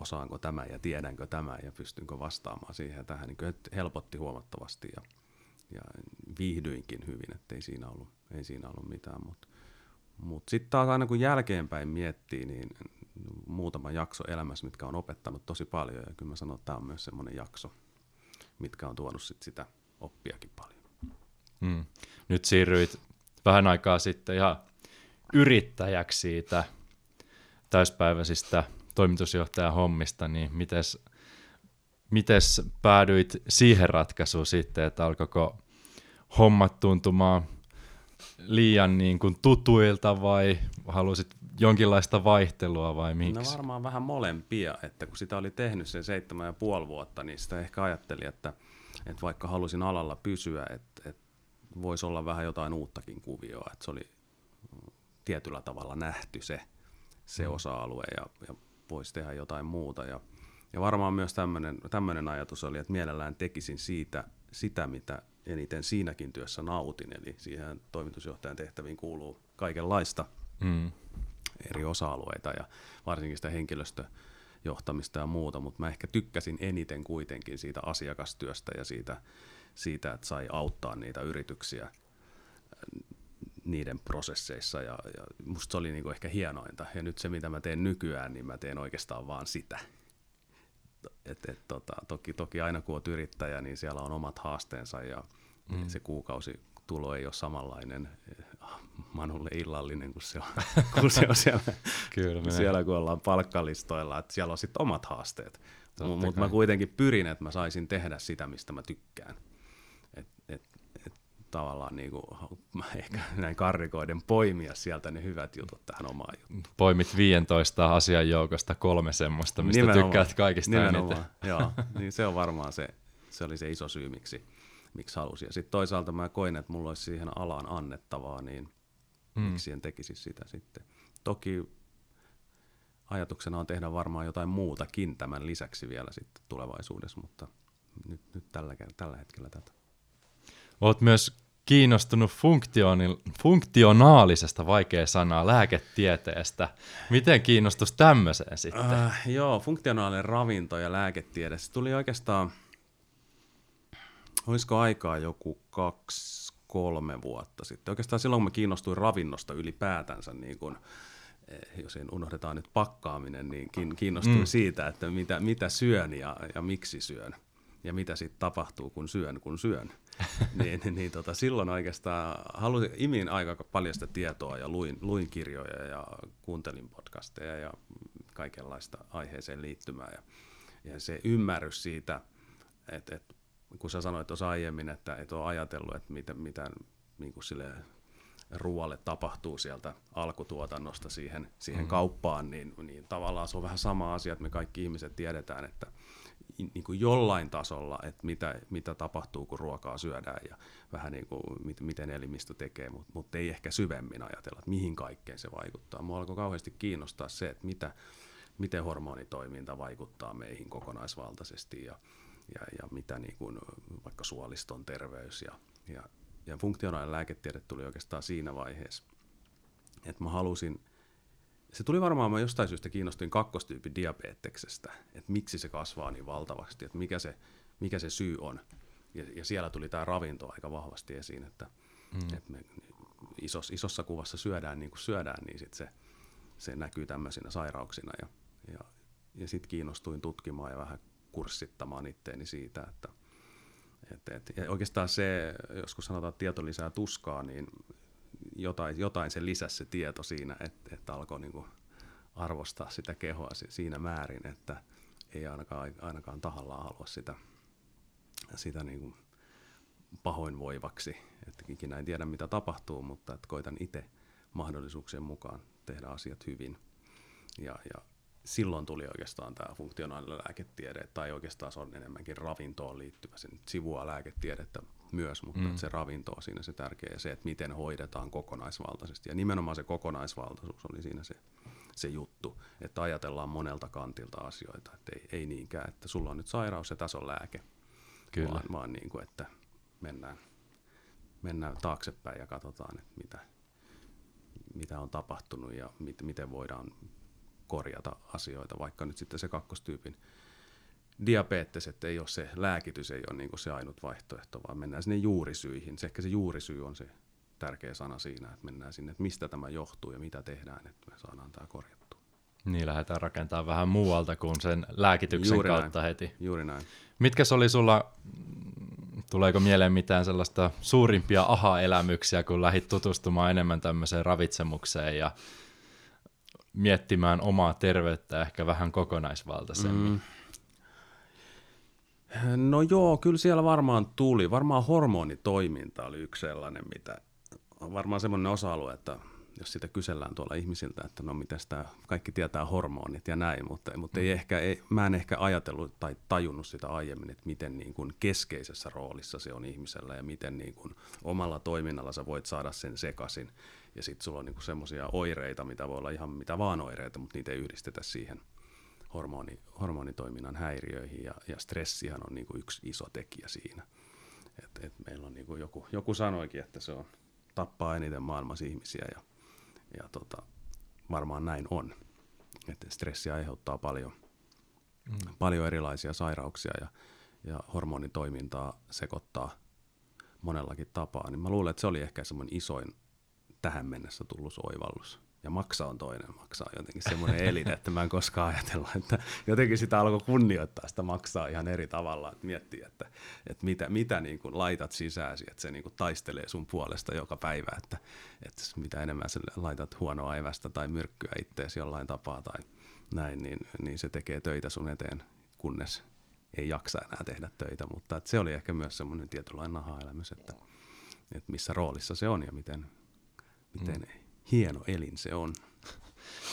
osaanko tämä ja tiedänkö tämä ja pystynkö vastaamaan siihen ja tähän, niin helpotti huomattavasti ja, ja viihdyinkin hyvin, ettei siinä ollut, ei siinä ollut mitään, mutta mut sitten taas aina kun jälkeenpäin miettii, niin muutama jakso elämässä, mitkä on opettanut tosi paljon ja kyllä mä sanon, että tämä on myös semmoinen jakso, mitkä on tuonut sit sitä oppiakin paljon. Hmm. Nyt siirryit vähän aikaa sitten ihan yrittäjäksi siitä täyspäiväisistä toimitusjohtajan hommista, niin mites, mites päädyit siihen ratkaisuun sitten, että alkoiko hommat tuntumaan liian niin kuin tutuilta vai halusit jonkinlaista vaihtelua vai miksi? No varmaan vähän molempia, että kun sitä oli tehnyt sen seitsemän ja puoli vuotta, niin sitä ehkä ajatteli, että, että vaikka halusin alalla pysyä, että, että voisi olla vähän jotain uuttakin kuvioa, että se oli tietyllä tavalla nähty se, se mm. osa-alue ja, ja voisi tehdä jotain muuta. Ja, ja varmaan myös tämmöinen ajatus oli, että mielellään tekisin siitä sitä, mitä eniten siinäkin työssä nautin. Eli siihen toimitusjohtajan tehtäviin kuuluu kaikenlaista mm. eri osa-alueita ja varsinkin sitä henkilöstöjohtamista ja muuta, mutta mä ehkä tykkäsin eniten kuitenkin siitä asiakastyöstä ja siitä, siitä että sai auttaa niitä yrityksiä niiden prosesseissa ja, ja musta se oli niinku ehkä hienointa. Ja nyt se, mitä mä teen nykyään, niin mä teen oikeastaan vaan sitä. Et, et, tota, toki, toki aina kun olet yrittäjä, niin siellä on omat haasteensa ja mm. se kuukausi tulo ei ole samanlainen Manulle illallinen kuin se on, kun se on siellä, Kyllä, siellä kun ollaan palkkalistoilla, että siellä on sitten omat haasteet. Mutta mä kuitenkin pyrin, että mä saisin tehdä sitä, mistä mä tykkään tavallaan niin kuin, ehkä näin karrikoiden poimia sieltä ne hyvät jutut tähän omaan juttuun. Poimit 15 asian joukosta kolme semmoista, mistä nimenomaan, tykkäät kaikista nimenomaan, eniten. Joo, niin se on varmaan se, se oli se iso syy, miksi, miksi halusin. Ja sitten toisaalta mä koin, että mulla olisi siihen alaan annettavaa, niin hmm. miksi en tekisi sitä sitten. Toki ajatuksena on tehdä varmaan jotain muutakin tämän lisäksi vielä sitten tulevaisuudessa, mutta nyt, nyt tällä, tällä hetkellä tätä. Olet myös kiinnostunut funktionaalisesta, vaikea sanaa, lääketieteestä. Miten kiinnostus tämmöiseen sitten? Äh, joo, funktionaalinen ravinto ja lääketiede. Se tuli oikeastaan, olisiko aikaa joku kaksi, kolme vuotta sitten. Oikeastaan silloin, kun mä kiinnostuin ravinnosta ylipäätänsä, niin kun, eh, jos en unohdetaan nyt pakkaaminen, niin kiinnostuin mm. siitä, että mitä, mitä syön ja, ja miksi syön ja mitä sitten tapahtuu, kun syön, kun syön. niin, niin, niin tota, silloin oikeastaan halusin, imin aika paljon sitä tietoa ja luin, luin kirjoja ja kuuntelin podcasteja ja kaikenlaista aiheeseen liittymää. Ja, ja se ymmärrys siitä, että, että kun sä sanoit tuossa aiemmin, että et ole ajatellut, että mitä, mitä niin kuin sille ruoalle tapahtuu sieltä alkutuotannosta siihen, siihen mm. kauppaan, niin, niin tavallaan se on vähän sama asia, että me kaikki ihmiset tiedetään, että niin kuin jollain tasolla, että mitä, mitä tapahtuu, kun ruokaa syödään ja vähän niin kuin, miten elimistö tekee, mutta mut ei ehkä syvemmin ajatella, että mihin kaikkeen se vaikuttaa. Mua alkoi kauheasti kiinnostaa se, että mitä, miten hormonitoiminta vaikuttaa meihin kokonaisvaltaisesti ja, ja, ja mitä niin kuin, vaikka suoliston terveys ja, ja, ja funktionaalinen lääketiede tuli oikeastaan siinä vaiheessa, että mä halusin – se tuli varmaan, mä jostain syystä kiinnostuin kakkostyypin diabeteksestä, että miksi se kasvaa niin valtavasti, että mikä se, mikä se syy on. Ja, ja siellä tuli tämä ravinto aika vahvasti esiin, että, mm. että me isos, isossa kuvassa syödään niin kuin syödään, niin sit se, se näkyy tämmöisinä sairauksina. Ja, ja, ja sitten kiinnostuin tutkimaan ja vähän kurssittamaan itteeni siitä, että et, et, ja oikeastaan se, joskus sanotaan, että tieto lisää tuskaa, niin jotain, jotain se lisäsi se tieto siinä, että, että alkoi niin kuin arvostaa sitä kehoa siinä määrin, että ei ainakaan, ainakaan tahallaan halua sitä, sitä niin kuin pahoinvoivaksi. Että ikinä en tiedä mitä tapahtuu, mutta että koitan itse mahdollisuuksien mukaan tehdä asiat hyvin. Ja, ja silloin tuli oikeastaan tämä funktionaalinen lääketiede, tai oikeastaan se on enemmänkin ravintoon liittyvä. Se nyt sivua lääketiedettä myös, mutta mm. se ravinto on siinä se tärkeä ja se, että miten hoidetaan kokonaisvaltaisesti. Ja nimenomaan se kokonaisvaltaisuus oli siinä se, se juttu, että ajatellaan monelta kantilta asioita, että ei, ei niinkään, että sulla on nyt sairaus ja tässä on lääke, Kyllä. vaan, vaan niin kuin, että mennään, mennään taaksepäin ja katsotaan, että mitä, mitä on tapahtunut ja mit, miten voidaan korjata asioita, vaikka nyt sitten se kakkostyypin diabeteset ei ole se, lääkitys ei ole niin se ainut vaihtoehto, vaan mennään sinne juurisyihin. Se ehkä se juurisyy on se tärkeä sana siinä, että mennään sinne, että mistä tämä johtuu ja mitä tehdään, että me saadaan tämä korjattua. Niin, lähdetään rakentamaan vähän muualta kuin sen lääkityksen Juuri kautta näin. heti. Juuri näin. Mitkä oli sulla, tuleeko mieleen mitään sellaista suurimpia aha-elämyksiä, kun lähdit tutustumaan enemmän tämmöiseen ravitsemukseen ja miettimään omaa terveyttä ehkä vähän kokonaisvaltaisemmin? Mm. No joo, kyllä siellä varmaan tuli. Varmaan hormonitoiminta oli yksi sellainen, mitä varmaan semmoinen osa-alue, että jos sitä kysellään tuolla ihmisiltä, että no mitä sitä, kaikki tietää hormonit ja näin, mutta, mutta ei mm. ehkä, ei, mä en ehkä ajatellut tai tajunnut sitä aiemmin, että miten niin kuin keskeisessä roolissa se on ihmisellä ja miten niin kuin omalla toiminnalla sä voit saada sen sekaisin. Ja sitten sulla on niin semmoisia oireita, mitä voi olla ihan mitä vaan oireita, mutta niitä ei yhdistetä siihen hormoni, hormonitoiminnan häiriöihin ja, ja stressihan on niin kuin yksi iso tekijä siinä. Et, et meillä on niin kuin joku, joku sanoikin, että se on tappaa eniten maailmassa ihmisiä ja, ja tota, varmaan näin on. Että stressi aiheuttaa paljon, mm. paljon erilaisia sairauksia ja, ja hormonitoimintaa sekoittaa monellakin tapaa. Niin mä luulen, että se oli ehkä semmoinen isoin tähän mennessä tullut oivallus ja maksa on toinen. Maksa on jotenkin semmoinen elin, että mä en koskaan ajatella, että jotenkin sitä alkoi kunnioittaa sitä maksaa ihan eri tavalla, että miettii, että, että mitä, mitä niin kuin laitat sisääsi, että se niin kuin taistelee sun puolesta joka päivä, että, että mitä enemmän sä laitat huonoa evästä tai myrkkyä itteesi jollain tapaa tai näin, niin, niin se tekee töitä sun eteen, kunnes ei jaksa enää tehdä töitä, mutta että se oli ehkä myös semmoinen tietynlainen aha-elämys, että, että missä roolissa se on ja miten, miten mm hieno elin se on.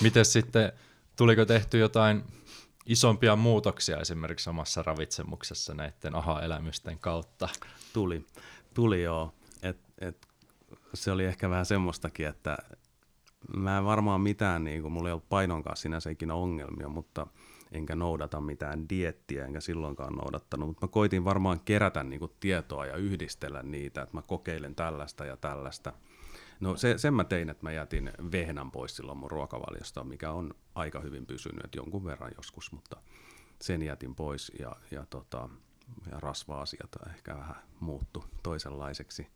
Miten sitten, tuliko tehty jotain isompia muutoksia esimerkiksi omassa ravitsemuksessa näiden aha-elämysten kautta? Tuli, tuli joo. Et, et, se oli ehkä vähän semmoistakin, että mä en varmaan mitään, niin kuin, mulla ei ollut painon kanssa sinänsä ikinä ongelmia, mutta enkä noudata mitään diettiä, enkä silloinkaan noudattanut, mutta mä koitin varmaan kerätä niin kuin tietoa ja yhdistellä niitä, että mä kokeilen tällaista ja tällaista. No se, sen mä tein, että mä jätin vehnän pois silloin mun ruokavaliosta, mikä on aika hyvin pysynyt, että jonkun verran joskus, mutta sen jätin pois ja, ja, tota, ja rasva-asiat ehkä vähän muuttu toisenlaiseksi.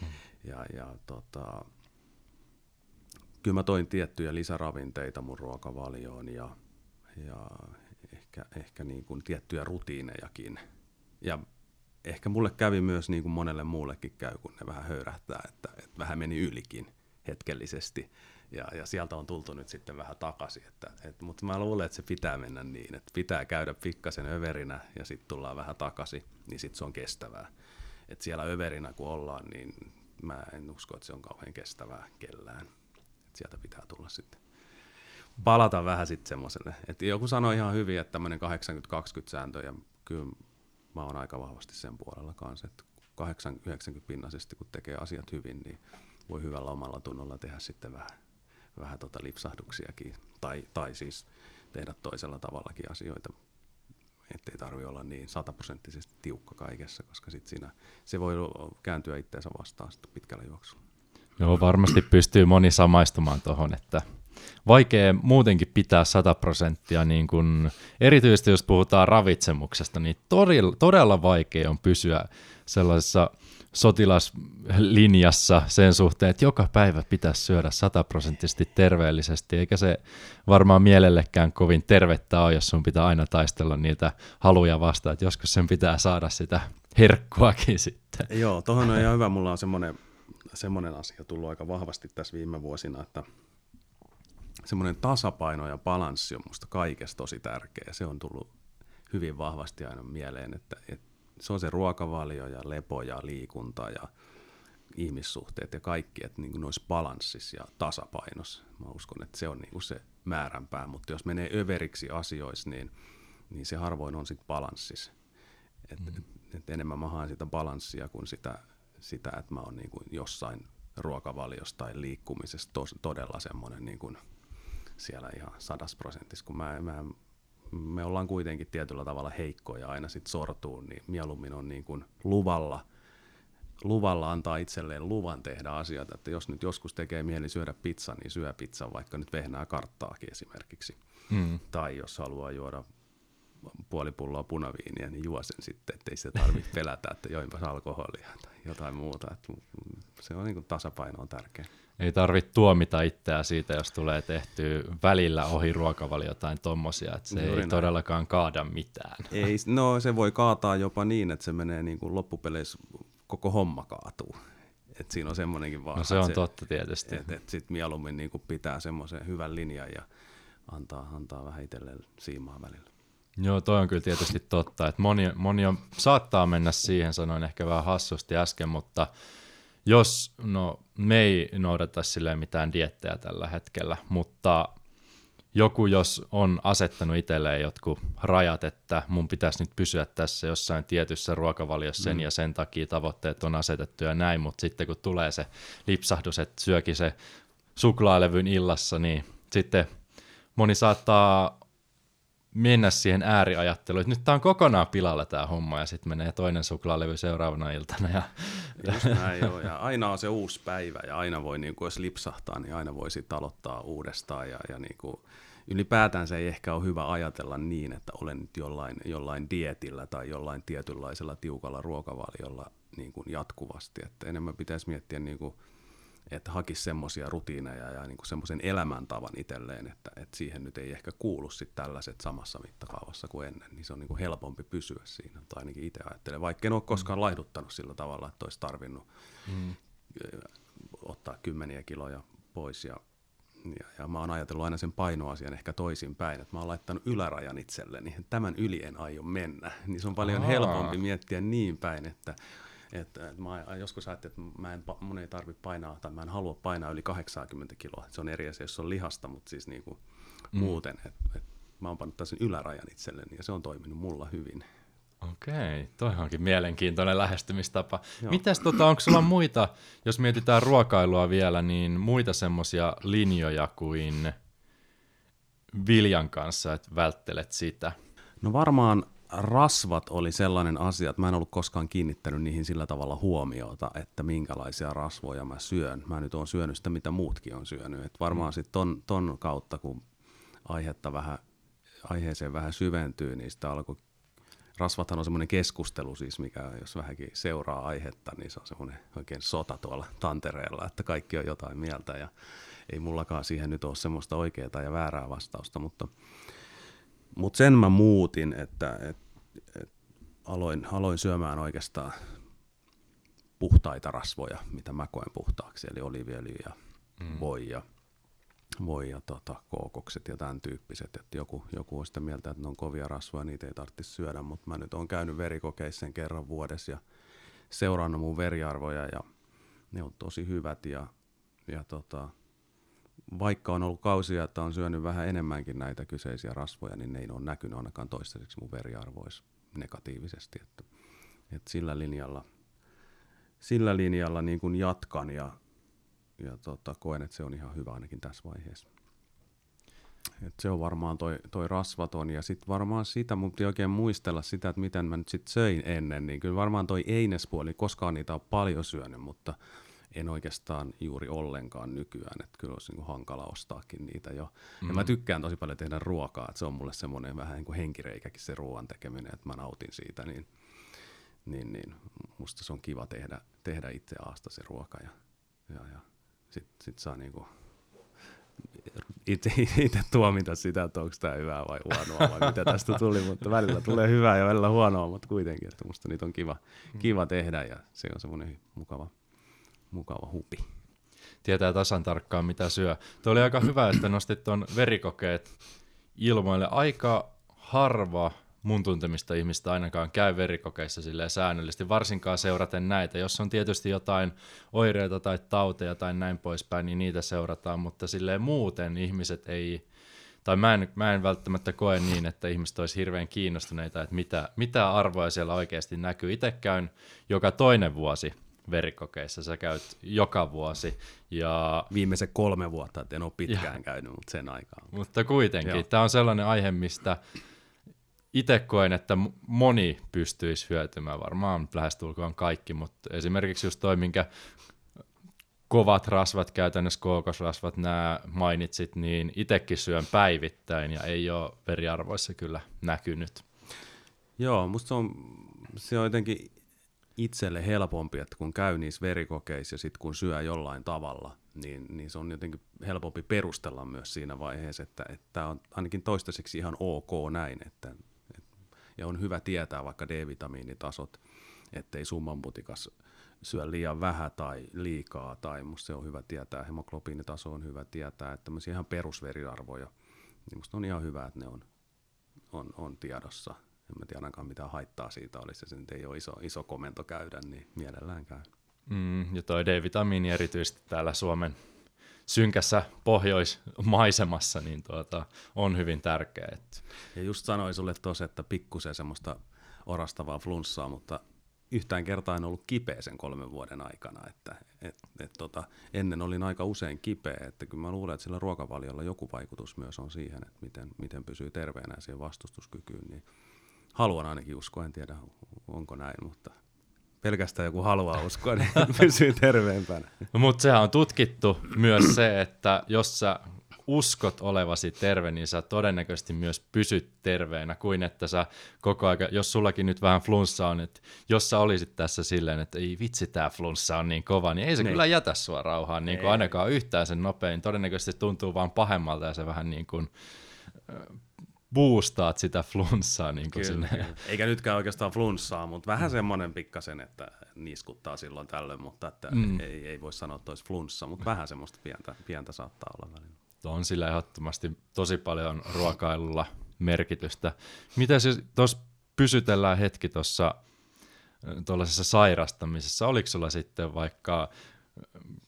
Mm. Ja, ja tota, kyllä mä toin tiettyjä lisäravinteita mun ruokavalioon ja, ja ehkä, ehkä niin kuin tiettyjä rutiinejakin. Ja ehkä mulle kävi myös niin kuin monelle muullekin käy, kun ne vähän höyrähtää, että, että vähän meni ylikin hetkellisesti. Ja, ja sieltä on tultu nyt sitten vähän takaisin. Että, että, mutta mä luulen, että se pitää mennä niin, että pitää käydä pikkasen överinä ja sitten tullaan vähän takaisin, niin sitten se on kestävää. Että siellä överinä kun ollaan, niin mä en usko, että se on kauhean kestävää kellään. Että sieltä pitää tulla sitten palata vähän sitten semmoiselle. Että joku sanoi ihan hyvin, että tämmöinen 80-20 sääntö, ja kyllä mä oon aika vahvasti sen puolella kanssa, että 80-90 pinnaisesti, kun tekee asiat hyvin, niin voi hyvällä omalla tunnolla tehdä sitten vähän, vähän tota lipsahduksiakin, tai, tai siis tehdä toisella tavallakin asioita, ettei tarvi olla niin sataprosenttisesti tiukka kaikessa, koska sit siinä, se voi kääntyä itseensä vastaan sitten pitkällä juoksulla. Joo, varmasti pystyy moni samaistumaan tuohon, että vaikea muutenkin pitää 100 prosenttia, niin kun, erityisesti jos puhutaan ravitsemuksesta, niin todella, todella vaikea on pysyä sellaisessa sotilaslinjassa sen suhteen, että joka päivä pitäisi syödä sataprosenttisesti terveellisesti, eikä se varmaan mielellekään kovin tervettä ole, jos sun pitää aina taistella niitä haluja vastaan, että joskus sen pitää saada sitä herkkuakin sitten. Joo, tuohon on ihan hyvä. Mulla on semmoinen, semmoinen asia tullut aika vahvasti tässä viime vuosina, että semmoinen tasapaino ja balanssi on musta kaikessa tosi tärkeä. Se on tullut hyvin vahvasti aina mieleen, että, että se on se ruokavalio ja lepo ja liikunta ja ihmissuhteet ja kaikki, että niin olisi balanssissa ja tasapainossa. Mä uskon, että se on niin kuin se määränpää, mutta jos menee överiksi asioissa, niin, niin se harvoin on sitten balanssissa. Et, mm. et, et enemmän mä haen sitä balanssia kuin sitä, sitä että mä oon niin kuin jossain ruokavaliossa tai liikkumisessa tos, todella semmoinen niin kuin siellä ihan sadas prosentissa, kun mä, mä me ollaan kuitenkin tietyllä tavalla heikkoja aina sitten sortuu, niin mieluummin on niin kuin luvalla, luvalla antaa itselleen luvan tehdä asioita, että jos nyt joskus tekee mieli syödä pizza, niin syö pizzan, vaikka nyt vehnää karttaakin esimerkiksi. Mm. Tai jos haluaa juoda puoli pulloa punaviiniä, niin juo sen sitten, ettei sitä tarvitse pelätä, että joinpas alkoholia tai jotain muuta. Että se on niin kuin tasapaino on tärkeä. Ei tarvitse tuomita itseä siitä, jos tulee tehty välillä ohi ruokavalio jotain tommosia, että se Juuri ei näin. todellakaan kaada mitään. Ei, no se voi kaataa jopa niin, että se menee niin kuin loppupeleissä koko homma kaatuu. Et siinä on semmoinenkin vaan. No se on se, totta tietysti. Että et sitten mieluummin niin kuin pitää semmoisen hyvän linjan ja antaa, antaa vähän itselleen siimaa välillä. Joo, toi on kyllä tietysti totta, että moni, moni on, saattaa mennä siihen, sanoin ehkä vähän hassusti äsken, mutta jos, no me ei noudata sille mitään diettejä tällä hetkellä, mutta joku jos on asettanut itselleen jotkut rajat, että mun pitäisi nyt pysyä tässä jossain tietyssä ruokavaliossa sen mm. ja sen takia tavoitteet on asetettu ja näin, mutta sitten kun tulee se lipsahdus, että syökin se suklaalevyn illassa, niin sitten moni saattaa mennä siihen ääriajatteluun, että nyt tämä on kokonaan pilalla tämä homma, ja sitten menee toinen suklaalevy seuraavana iltana. Ja... Just näin, joo. ja aina on se uusi päivä, ja aina voi, niin kuin, jos lipsahtaa, niin aina voi sitten aloittaa uudestaan, ja, ja niin kuin, ylipäätään se ei ehkä ole hyvä ajatella niin, että olen nyt jollain, jollain dietillä tai jollain tietynlaisella tiukalla ruokavaliolla niin kuin jatkuvasti, että enemmän pitäisi miettiä niin kuin, että hakisi semmoisia rutiineja ja niin semmoisen elämäntavan itselleen, että, että siihen nyt ei ehkä kuulu sit tällaiset samassa mittakaavassa kuin ennen, niin se on niin kuin helpompi pysyä siinä, tai ainakin itse ajattelen, vaikka en ole koskaan mm. laihduttanut sillä tavalla, että olisi tarvinnut mm. ottaa kymmeniä kiloja pois ja ja, ja mä oon ajatellut aina sen painoasian ehkä toisinpäin, että mä oon laittanut ylärajan itselleni, että tämän yli en aio mennä. Niin se on paljon Aa. helpompi miettiä niin päin, että että, että mä joskus ajattelin, että mä en, mun ei tarvitse painaa, tai mä en halua painaa yli 80 kiloa. Se on eri asia, jos on lihasta, mutta siis niin kuin mm. muuten. Että, että mä oon pannut sen ylärajan itselleni, ja se on toiminut mulla hyvin. Okei, toi onkin mielenkiintoinen lähestymistapa. Joo. Mitäs tota, onko sulla muita, jos mietitään ruokailua vielä, niin muita semmoisia linjoja kuin viljan kanssa, että välttelet sitä? No varmaan rasvat oli sellainen asia, että mä en ollut koskaan kiinnittänyt niihin sillä tavalla huomiota, että minkälaisia rasvoja mä syön. Mä nyt oon syönyt sitä, mitä muutkin on syönyt. Et varmaan sitten ton, ton kautta, kun aihetta vähän, aiheeseen vähän syventyy, niin sitä alkoi rasvathan on semmoinen keskustelu siis, mikä jos vähänkin seuraa aihetta, niin se on semmoinen oikein sota tuolla tantereella, että kaikki on jotain mieltä ja ei mullakaan siihen nyt ole semmoista oikeaa ja väärää vastausta, mutta, mutta sen mä muutin, että et, et aloin, aloin syömään oikeastaan puhtaita rasvoja, mitä mä koen puhtaaksi, eli oliviöljy ja mm. voi ja voi ja tota, kookokset ja tämän tyyppiset. Että joku, joku on sitä mieltä, että ne on kovia rasvoja, niitä ei tarvitse syödä, mutta mä nyt oon käynyt verikokeissa kerran vuodessa ja seurannut mun veriarvoja ja ne on tosi hyvät ja, ja tota, vaikka on ollut kausia, että on syönyt vähän enemmänkin näitä kyseisiä rasvoja, niin ne ei ole näkynyt ainakaan toistaiseksi mun veriarvoissa negatiivisesti. Että, että sillä linjalla, sillä linjalla niin kuin jatkan ja ja tota, koen, että se on ihan hyvä ainakin tässä vaiheessa. Et se on varmaan toi, toi rasvaton ja sitten varmaan sitä, mun piti oikein muistella sitä, että miten mä nyt sitten söin ennen, niin kyllä varmaan toi einespuoli, koskaan niitä on paljon syönyt, mutta en oikeastaan juuri ollenkaan nykyään, että kyllä olisi niin hankala ostaakin niitä jo. Mm. Ja mä mm. tykkään tosi paljon tehdä ruokaa, että se on mulle semmoinen vähän niin kuin henkireikäkin se ruoan tekeminen, että mä nautin siitä, niin, niin, niin musta se on kiva tehdä, tehdä itse aasta se ruoka ja, ja, ja sitten sit saa niinku itse, itse tuomita sitä, että onko tämä hyvää vai huonoa vai mitä tästä tuli, mutta välillä tulee hyvää ja välillä huonoa, mutta kuitenkin, että musta niitä on kiva, kiva tehdä ja se on semmoinen mukava, mukava hupi. Tietää tasan tarkkaan mitä syö. Tuo oli aika hyvä, että nostit tuon verikokeet ilmoille. Aika harva mun tuntemista ihmistä ainakaan käy verikokeissa silleen säännöllisesti, varsinkaan seuraten näitä. Jos on tietysti jotain oireita tai tauteja tai näin poispäin, niin niitä seurataan, mutta silleen muuten ihmiset ei, tai mä en, mä en välttämättä koe niin, että ihmiset olisi hirveän kiinnostuneita, että mitä, mitä arvoja siellä oikeasti näkyy. Itse käyn joka toinen vuosi verikokeissa, sä käyt joka vuosi. Ja... Viimeisen kolme vuotta, että en ole pitkään ja... käynyt, mutta sen aikaa. Mutta kuitenkin, tämä on sellainen aihe, mistä itse koen, että moni pystyisi hyötymään, varmaan lähestulkoon kaikki, mutta esimerkiksi just toi, minkä kovat rasvat, käytännössä kookosrasvat, nämä mainitsit, niin itsekin syön päivittäin ja ei ole veriarvoissa kyllä näkynyt. Joo, musta se on, se on jotenkin itselle helpompi, että kun käy niissä verikokeissa ja sitten kun syö jollain tavalla, niin, niin se on jotenkin helpompi perustella myös siinä vaiheessa, että, että on ainakin toistaiseksi ihan ok näin, että ja on hyvä tietää vaikka D-vitamiinitasot, ettei summanputikas syö liian vähän tai liikaa, tai musta se on hyvä tietää, hemoglobiinitaso on hyvä tietää, että tämmöisiä ihan perusveriarvoja, niin musta on ihan hyvä, että ne on, on, on tiedossa. En mä tiedä ainakaan mitä haittaa siitä olisi, se nyt ei ole iso, iso komento käydä, niin mielellään käy. Mm, ja toi D-vitamiini erityisesti täällä Suomen synkässä pohjoismaisemassa, niin tuota, on hyvin tärkeä. Että. Ja just sanoin sulle tuossa, että pikkusen semmoista orastavaa flunssaa, mutta yhtään kertaa en ollut kipeä sen kolmen vuoden aikana, että et, et, tota, ennen olin aika usein kipeä, että kyllä mä luulen, että sillä ruokavaliolla joku vaikutus myös on siihen, että miten, miten pysyy terveenä ja siihen vastustuskykyyn, niin haluan ainakin uskoa, en tiedä onko näin, mutta pelkästään joku haluaa uskoa, niin pysyy terveempänä. No, mutta sehän on tutkittu myös se, että jos sä uskot olevasi terve, niin sä todennäköisesti myös pysyt terveenä, kuin että sä koko ajan, jos sullakin nyt vähän flunssa on, että jos sä olisit tässä silleen, että ei vitsi, tää flunssa on niin kova, niin ei se ne. kyllä jätä sua rauhaan niin kuin ainakaan yhtään sen nopein. Todennäköisesti tuntuu vaan pahemmalta ja se vähän niin kuin boostaat sitä flunssaa. Niin kuin kyllä, sinne. Eikä nytkään oikeastaan flunssaa, mutta vähän semmoinen pikkasen, että niiskuttaa silloin tällöin, mutta että mm. ei, ei voi sanoa, että olisi flunssa, mutta vähän semmoista pientä, pientä saattaa olla välillä. On sillä ehdottomasti tosi paljon ruokailulla merkitystä. Mitä siis tuossa pysytellään hetki tuossa tuollaisessa sairastamisessa, oliko sulla sitten vaikka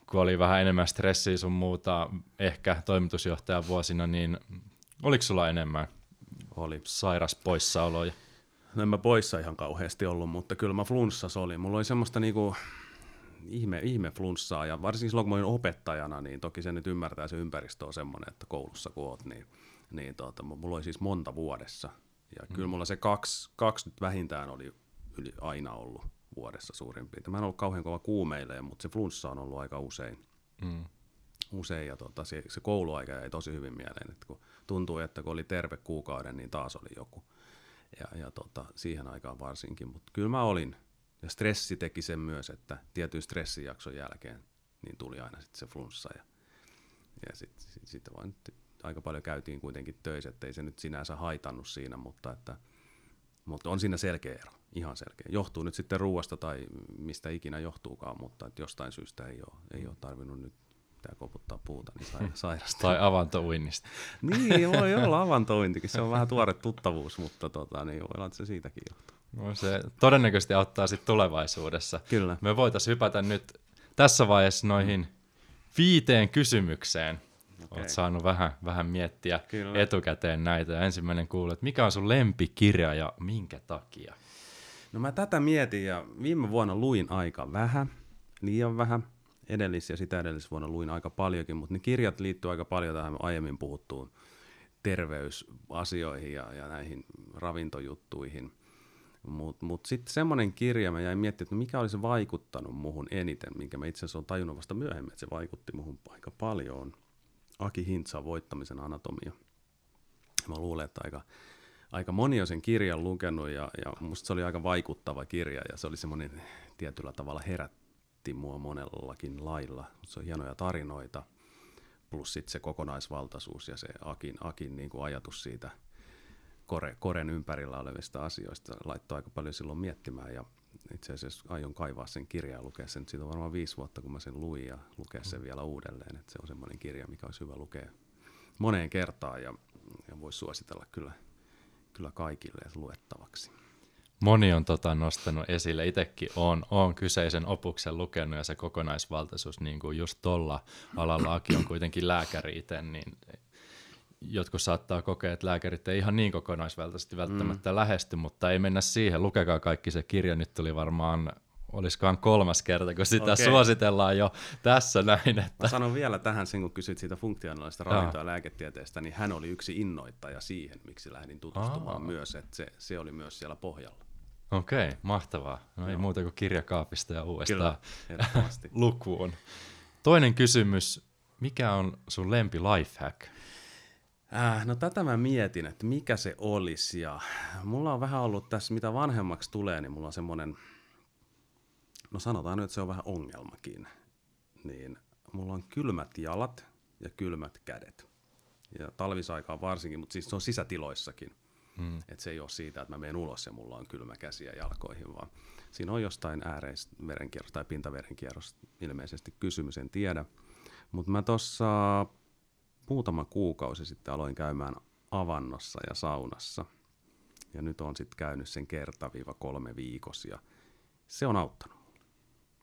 kun oli vähän enemmän stressiä sun muuta, ehkä toimitusjohtajan vuosina, niin oliko sulla enemmän oli sairas poissaoloja? No en mä poissa ihan kauheasti ollut, mutta kyllä mä flunssas oli. Mulla oli semmoista niinku ihme, ihme flunssaa ja varsinkin silloin kun mä olin opettajana, niin toki se nyt ymmärtää, se ympäristö on semmoinen, että koulussa kun oot, niin niin tota, mulla oli siis monta vuodessa. Ja mm. kyllä mulla se kaksi, kaksi nyt vähintään oli yli aina ollut vuodessa suurin piirtein. Mä en ollut kauhean kova kuumeille, mutta se flunssa on ollut aika usein. Mm. Usein ja tota, se, se kouluaika jäi tosi hyvin mieleen, että kun tuntuu, että kun oli terve kuukauden, niin taas oli joku. Ja, ja tota, siihen aikaan varsinkin, mutta kyllä mä olin. Ja stressi teki sen myös, että tietyn stressijakson jälkeen niin tuli aina sitten se flunssa. Ja, ja sitten sit, sit vaan aika paljon käytiin kuitenkin töissä, ettei se nyt sinänsä haitannut siinä, mutta, että, mutta on siinä selkeä ero, ihan selkeä. Johtuu nyt sitten ruoasta tai mistä ikinä johtuukaan, mutta että jostain syystä ei ole, ei ole tarvinnut nyt pitää koputtaa puuta, niin sairasta. tai avantouinnista. niin, voi olla avantouintikin, se on vähän tuore tuttavuus, mutta tota, niin voi olla, että se siitäkin johtuu. No se todennäköisesti auttaa sitten tulevaisuudessa. Kyllä. Me voitaisiin hypätä nyt tässä vaiheessa noihin viiteen kysymykseen. Okay. Olet saanut vähän, vähän miettiä Kyllä. etukäteen näitä. Ja ensimmäinen kuuluu, että mikä on sun lempikirja ja minkä takia? No mä tätä mietin ja viime vuonna luin aika vähän, liian vähän. Edellis- ja sitä edellisvuonna luin aika paljonkin, mutta ne kirjat liittyy aika paljon tähän aiemmin puhuttuun terveysasioihin ja, ja näihin ravintojuttuihin. Mutta mut sitten semmoinen kirja, mä jäin miettimään, että no mikä olisi vaikuttanut muhun eniten, minkä mä itse asiassa olen tajunnut vasta myöhemmin, että se vaikutti muhun aika paljon, Aki Hintsa voittamisen anatomia. Mä luulen, että aika, aika moni on sen kirjan lukenut ja, ja musta se oli aika vaikuttava kirja ja se oli semmoinen tietyllä tavalla herätti mua monellakin lailla. Se on hienoja tarinoita plus sitten se kokonaisvaltaisuus ja se Akin, Akin niin kuin ajatus siitä – kore, koren ympärillä olevista asioista laittoi aika paljon silloin miettimään ja itse asiassa aion kaivaa sen kirjaa ja lukea sen. Siitä on varmaan viisi vuotta, kun mä sen luin ja lukea sen vielä uudelleen. Että se on semmoinen kirja, mikä olisi hyvä lukea moneen kertaan ja, ja voisi suositella kyllä, kyllä kaikille luettavaksi. Moni on tota nostanut esille, itsekin on, on kyseisen opuksen lukenut ja se kokonaisvaltaisuus, niin kuin just tuolla alalla Aki on kuitenkin lääkäri itse, niin jotkut saattaa kokea, että lääkärit ei ihan niin kokonaisvaltaisesti välttämättä mm. lähesty, mutta ei mennä siihen. Lukekaa kaikki se kirja, nyt tuli varmaan olisikohan kolmas kerta, kun sitä okay. suositellaan jo tässä näin. Että... Mä sanon vielä tähän sen, kun kysyt siitä funktionaalista ravinto- ja lääketieteestä, niin hän oli yksi innoittaja siihen, miksi lähdin tutustumaan Aa. myös, että se, se oli myös siellä pohjalla. Okei, okay, mahtavaa. No ei muuta kuin kirjakaapista ja uudestaan Kyllä, lukuun. Toinen kysymys, mikä on sun lempi lifehack? Äh, no tätä mä mietin, että mikä se olisi ja mulla on vähän ollut tässä, mitä vanhemmaksi tulee, niin mulla on semmoinen, no sanotaan nyt, että se on vähän ongelmakin, niin mulla on kylmät jalat ja kylmät kädet. Ja talvisaikaan varsinkin, mutta siis se on sisätiloissakin. Hmm. Että se ei ole siitä, että mä menen ulos ja mulla on kylmä käsiä jalkoihin, vaan siinä on jostain ääreistä verenkierros tai pintaverenkierros ilmeisesti kysymys, en tiedä. Mutta mä tuossa muutama kuukausi sitten aloin käymään avannossa ja saunassa. Ja nyt on sitten käynyt sen kerta-kolme viikossa ja se on auttanut.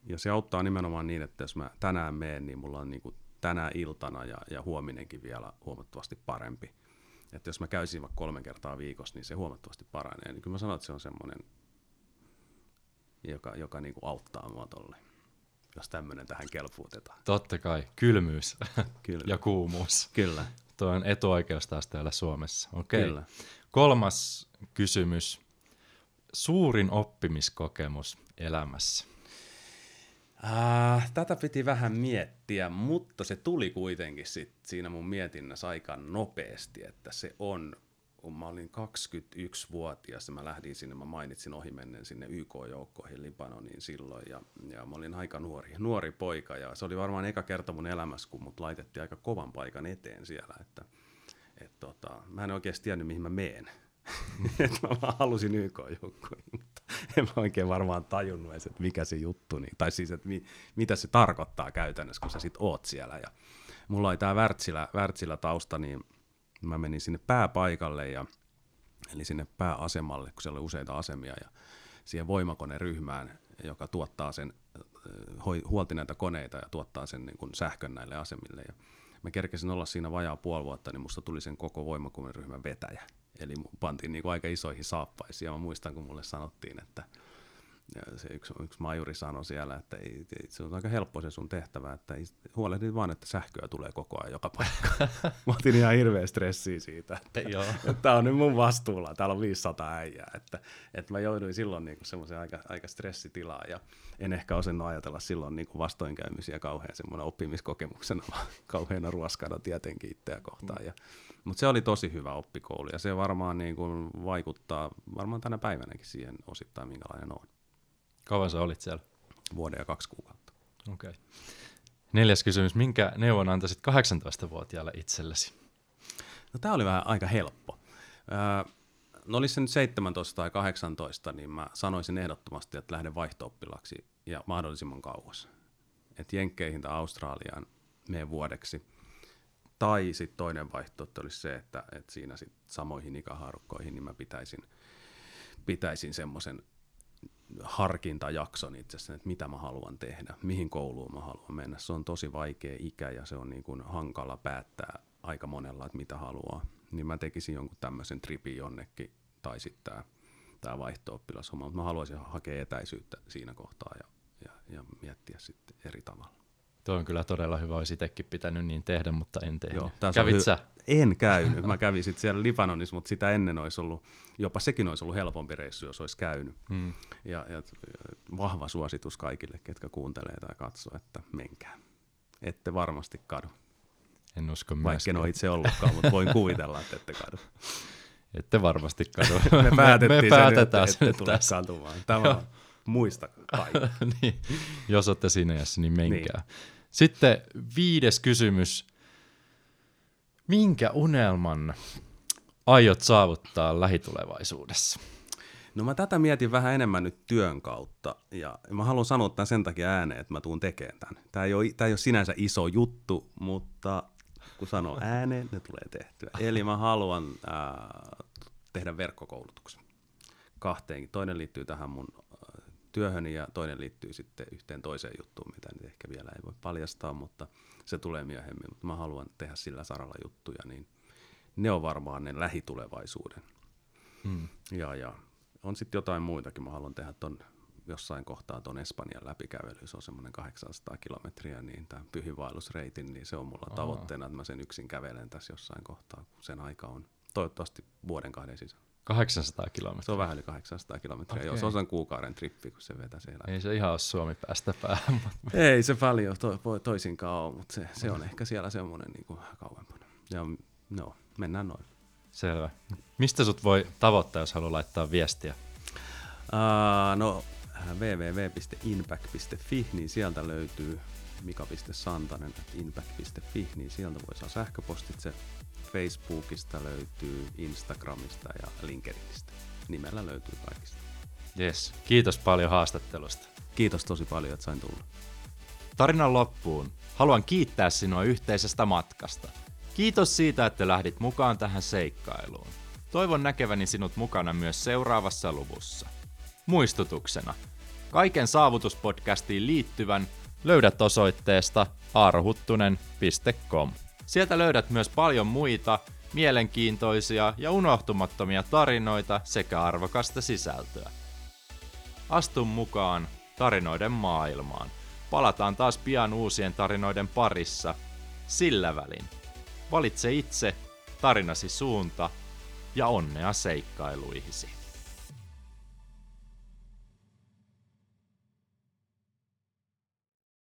Ja se auttaa nimenomaan niin, että jos mä tänään menen, niin mulla on niin kuin tänä iltana ja, ja huominenkin vielä huomattavasti parempi. Että jos mä käisin vaikka kolme kertaa viikossa, niin se huomattavasti paranee. Niin kyllä mä sanon, että se on semmoinen, joka, joka niin kuin auttaa mua tolle jos tämmöinen tähän kelpuutetaan. Totta kai, kylmyys Kyllä. ja kuumuus. Kyllä. Tuo on etuoikeus taas täällä Suomessa. Okei. Kyllä. Kolmas kysymys. Suurin oppimiskokemus elämässä? Äh, tätä piti vähän miettiä, mutta se tuli kuitenkin sit siinä mun mietinnässä aika nopeasti, että se on kun mä olin 21-vuotias, mä lähdin sinne, mä mainitsin ohimennen sinne YK-joukkoihin Libanoniin silloin, ja, ja mä olin aika nuori, nuori poika, ja se oli varmaan eka kerta mun elämässä, kun mut laitettiin aika kovan paikan eteen siellä, että et tota, mä en oikeasti tiennyt, mihin mä meen. että mä vaan halusin YK-joukkoihin, mutta en mä oikein varmaan tajunnut edes, että mikä se juttu, niin, tai siis, että mi, mitä se tarkoittaa käytännössä, kun sä sit oot siellä, ja mulla oli tää Wärtsilä, Wärtsilä tausta, niin mä menin sinne pääpaikalle, ja, eli sinne pääasemalle, kun siellä oli useita asemia, ja siihen voimakoneryhmään, joka tuottaa sen, huolti näitä koneita ja tuottaa sen niin kuin sähkön näille asemille. Ja mä kerkesin olla siinä vajaa puoli vuotta, niin musta tuli sen koko voimakoneryhmän vetäjä. Eli pantiin niin kuin aika isoihin saappaisiin, ja mä muistan, kun mulle sanottiin, että ja se yksi, yksi majuri sanoi siellä, että ei, ei, se on aika helppo se sun tehtävä, että ei, huolehdit vaan, että sähköä tulee koko ajan joka paikka. Mä otin ihan hirveä stressiä siitä, että, että tämä on nyt mun vastuulla, täällä on 500 äijää, että, että mä jouduin silloin niin semmoiseen aika, aika stressitilaan ja en ehkä osannut ajatella silloin niin kuin vastoinkäymisiä kauhean semmoinen oppimiskokemuksena, vaan kauheana ruoskana tietenkin itseä kohtaan. Ja, mutta se oli tosi hyvä oppikoulu ja se varmaan niin kuin vaikuttaa varmaan tänä päivänäkin siihen osittain, minkälainen on. Kauan sä olit siellä? Vuoden ja kaksi kuukautta. Okei. Okay. Neljäs kysymys. Minkä neuvon antaisit 18-vuotiaalle itsellesi? No tämä oli vähän aika helppo. Öö, no olisi se nyt 17 tai 18, niin mä sanoisin ehdottomasti, että lähden vaihto ja mahdollisimman kauas. Että Jenkkeihin tai Australiaan mene vuodeksi. Tai sitten toinen vaihtoehto olisi se, että, että siinä sit samoihin ikähaarukkoihin niin mä pitäisin, pitäisin semmoisen harkintajakson itsessään, että mitä mä haluan tehdä, mihin kouluun mä haluan mennä. Se on tosi vaikea ikä ja se on niin kuin hankala päättää aika monella, että mitä haluaa. Niin mä tekisin jonkun tämmöisen tripin jonnekin tai sitten tämä, tämä vaihto-oppilashomma, mutta mä haluaisin hakea etäisyyttä siinä kohtaa ja, ja, ja miettiä sitten eri tavalla. Tuo on kyllä todella hyvä, olisi itsekin pitänyt niin tehdä, mutta en tehnyt. Joo, Kävit sä? En käynyt. Mä kävin sitten siellä Libanonissa, mutta sitä ennen olisi ollut, jopa sekin olisi ollut helpompi reissu, jos olisi käynyt. Hmm. Ja, ja vahva suositus kaikille, ketkä kuuntelee tai katsoo, että menkää. Ette varmasti kadu. En usko Vaikka en ole itse ollutkaan, mutta voin kuvitella, että ette kadu. Ette varmasti kadu. me, päätettiin me, me päätetään sen, että ette tule. Tämä on muista kaikki. niin. Jos olette siinä jässä, niin menkää. Niin. Sitten viides kysymys. Minkä unelman aiot saavuttaa lähitulevaisuudessa? No mä tätä mietin vähän enemmän nyt työn kautta ja mä haluan sanoa tämän sen takia ääneen, että mä tuun tekemään tämän. Tämä ei ole, tämä ei ole sinänsä iso juttu, mutta kun sanoo ääneen, ne tulee tehtyä. Eli mä haluan äh, tehdä verkkokoulutuksen kahteenkin. Toinen liittyy tähän mun työhöni ja toinen liittyy sitten yhteen toiseen juttuun, mitä nyt ehkä vielä ei voi paljastaa, mutta se tulee myöhemmin. Mutta mä haluan tehdä sillä saralla juttuja, niin ne on varmaan ne lähitulevaisuuden. Hmm. Ja, ja on sitten jotain muitakin. Mä haluan tehdä ton jossain kohtaa tuon Espanjan läpikävely, se on semmoinen 800 kilometriä, niin tämä pyhiinvaellusreitin, niin se on mulla Aa. tavoitteena, että mä sen yksin kävelen tässä jossain kohtaa, kun sen aika on toivottavasti vuoden kahden sisällä. 800 kilometriä. Se on vähän yli 800 kilometriä. Okay. Joo, se on sen kuukauden trippi, kun se vetää siellä. Ei se ihan ole Suomi päästä päähän. Ei se paljon to, toisinkaan ole, mutta se, se on ehkä siellä semmoinen niin kuin kauempana. Ja no, mennään noin. Selvä. Mistä sut voi tavoittaa, jos haluaa laittaa viestiä? Uh, no www.inpact.fi, niin sieltä löytyy mika.santanen, inpact.fi, niin sieltä voi saa sähköpostitse Facebookista löytyy, Instagramista ja LinkedInistä. Nimellä löytyy kaikista. Yes. Kiitos paljon haastattelusta. Kiitos tosi paljon, että sain tulla. Tarinan loppuun. Haluan kiittää sinua yhteisestä matkasta. Kiitos siitä, että lähdit mukaan tähän seikkailuun. Toivon näkeväni sinut mukana myös seuraavassa luvussa. Muistutuksena. Kaiken saavutuspodcastiin liittyvän löydät osoitteesta aarohuttunen.com. Sieltä löydät myös paljon muita mielenkiintoisia ja unohtumattomia tarinoita sekä arvokasta sisältöä. Astu mukaan tarinoiden maailmaan. Palataan taas pian uusien tarinoiden parissa. Sillä välin. Valitse itse tarinasi suunta ja onnea seikkailuihisi.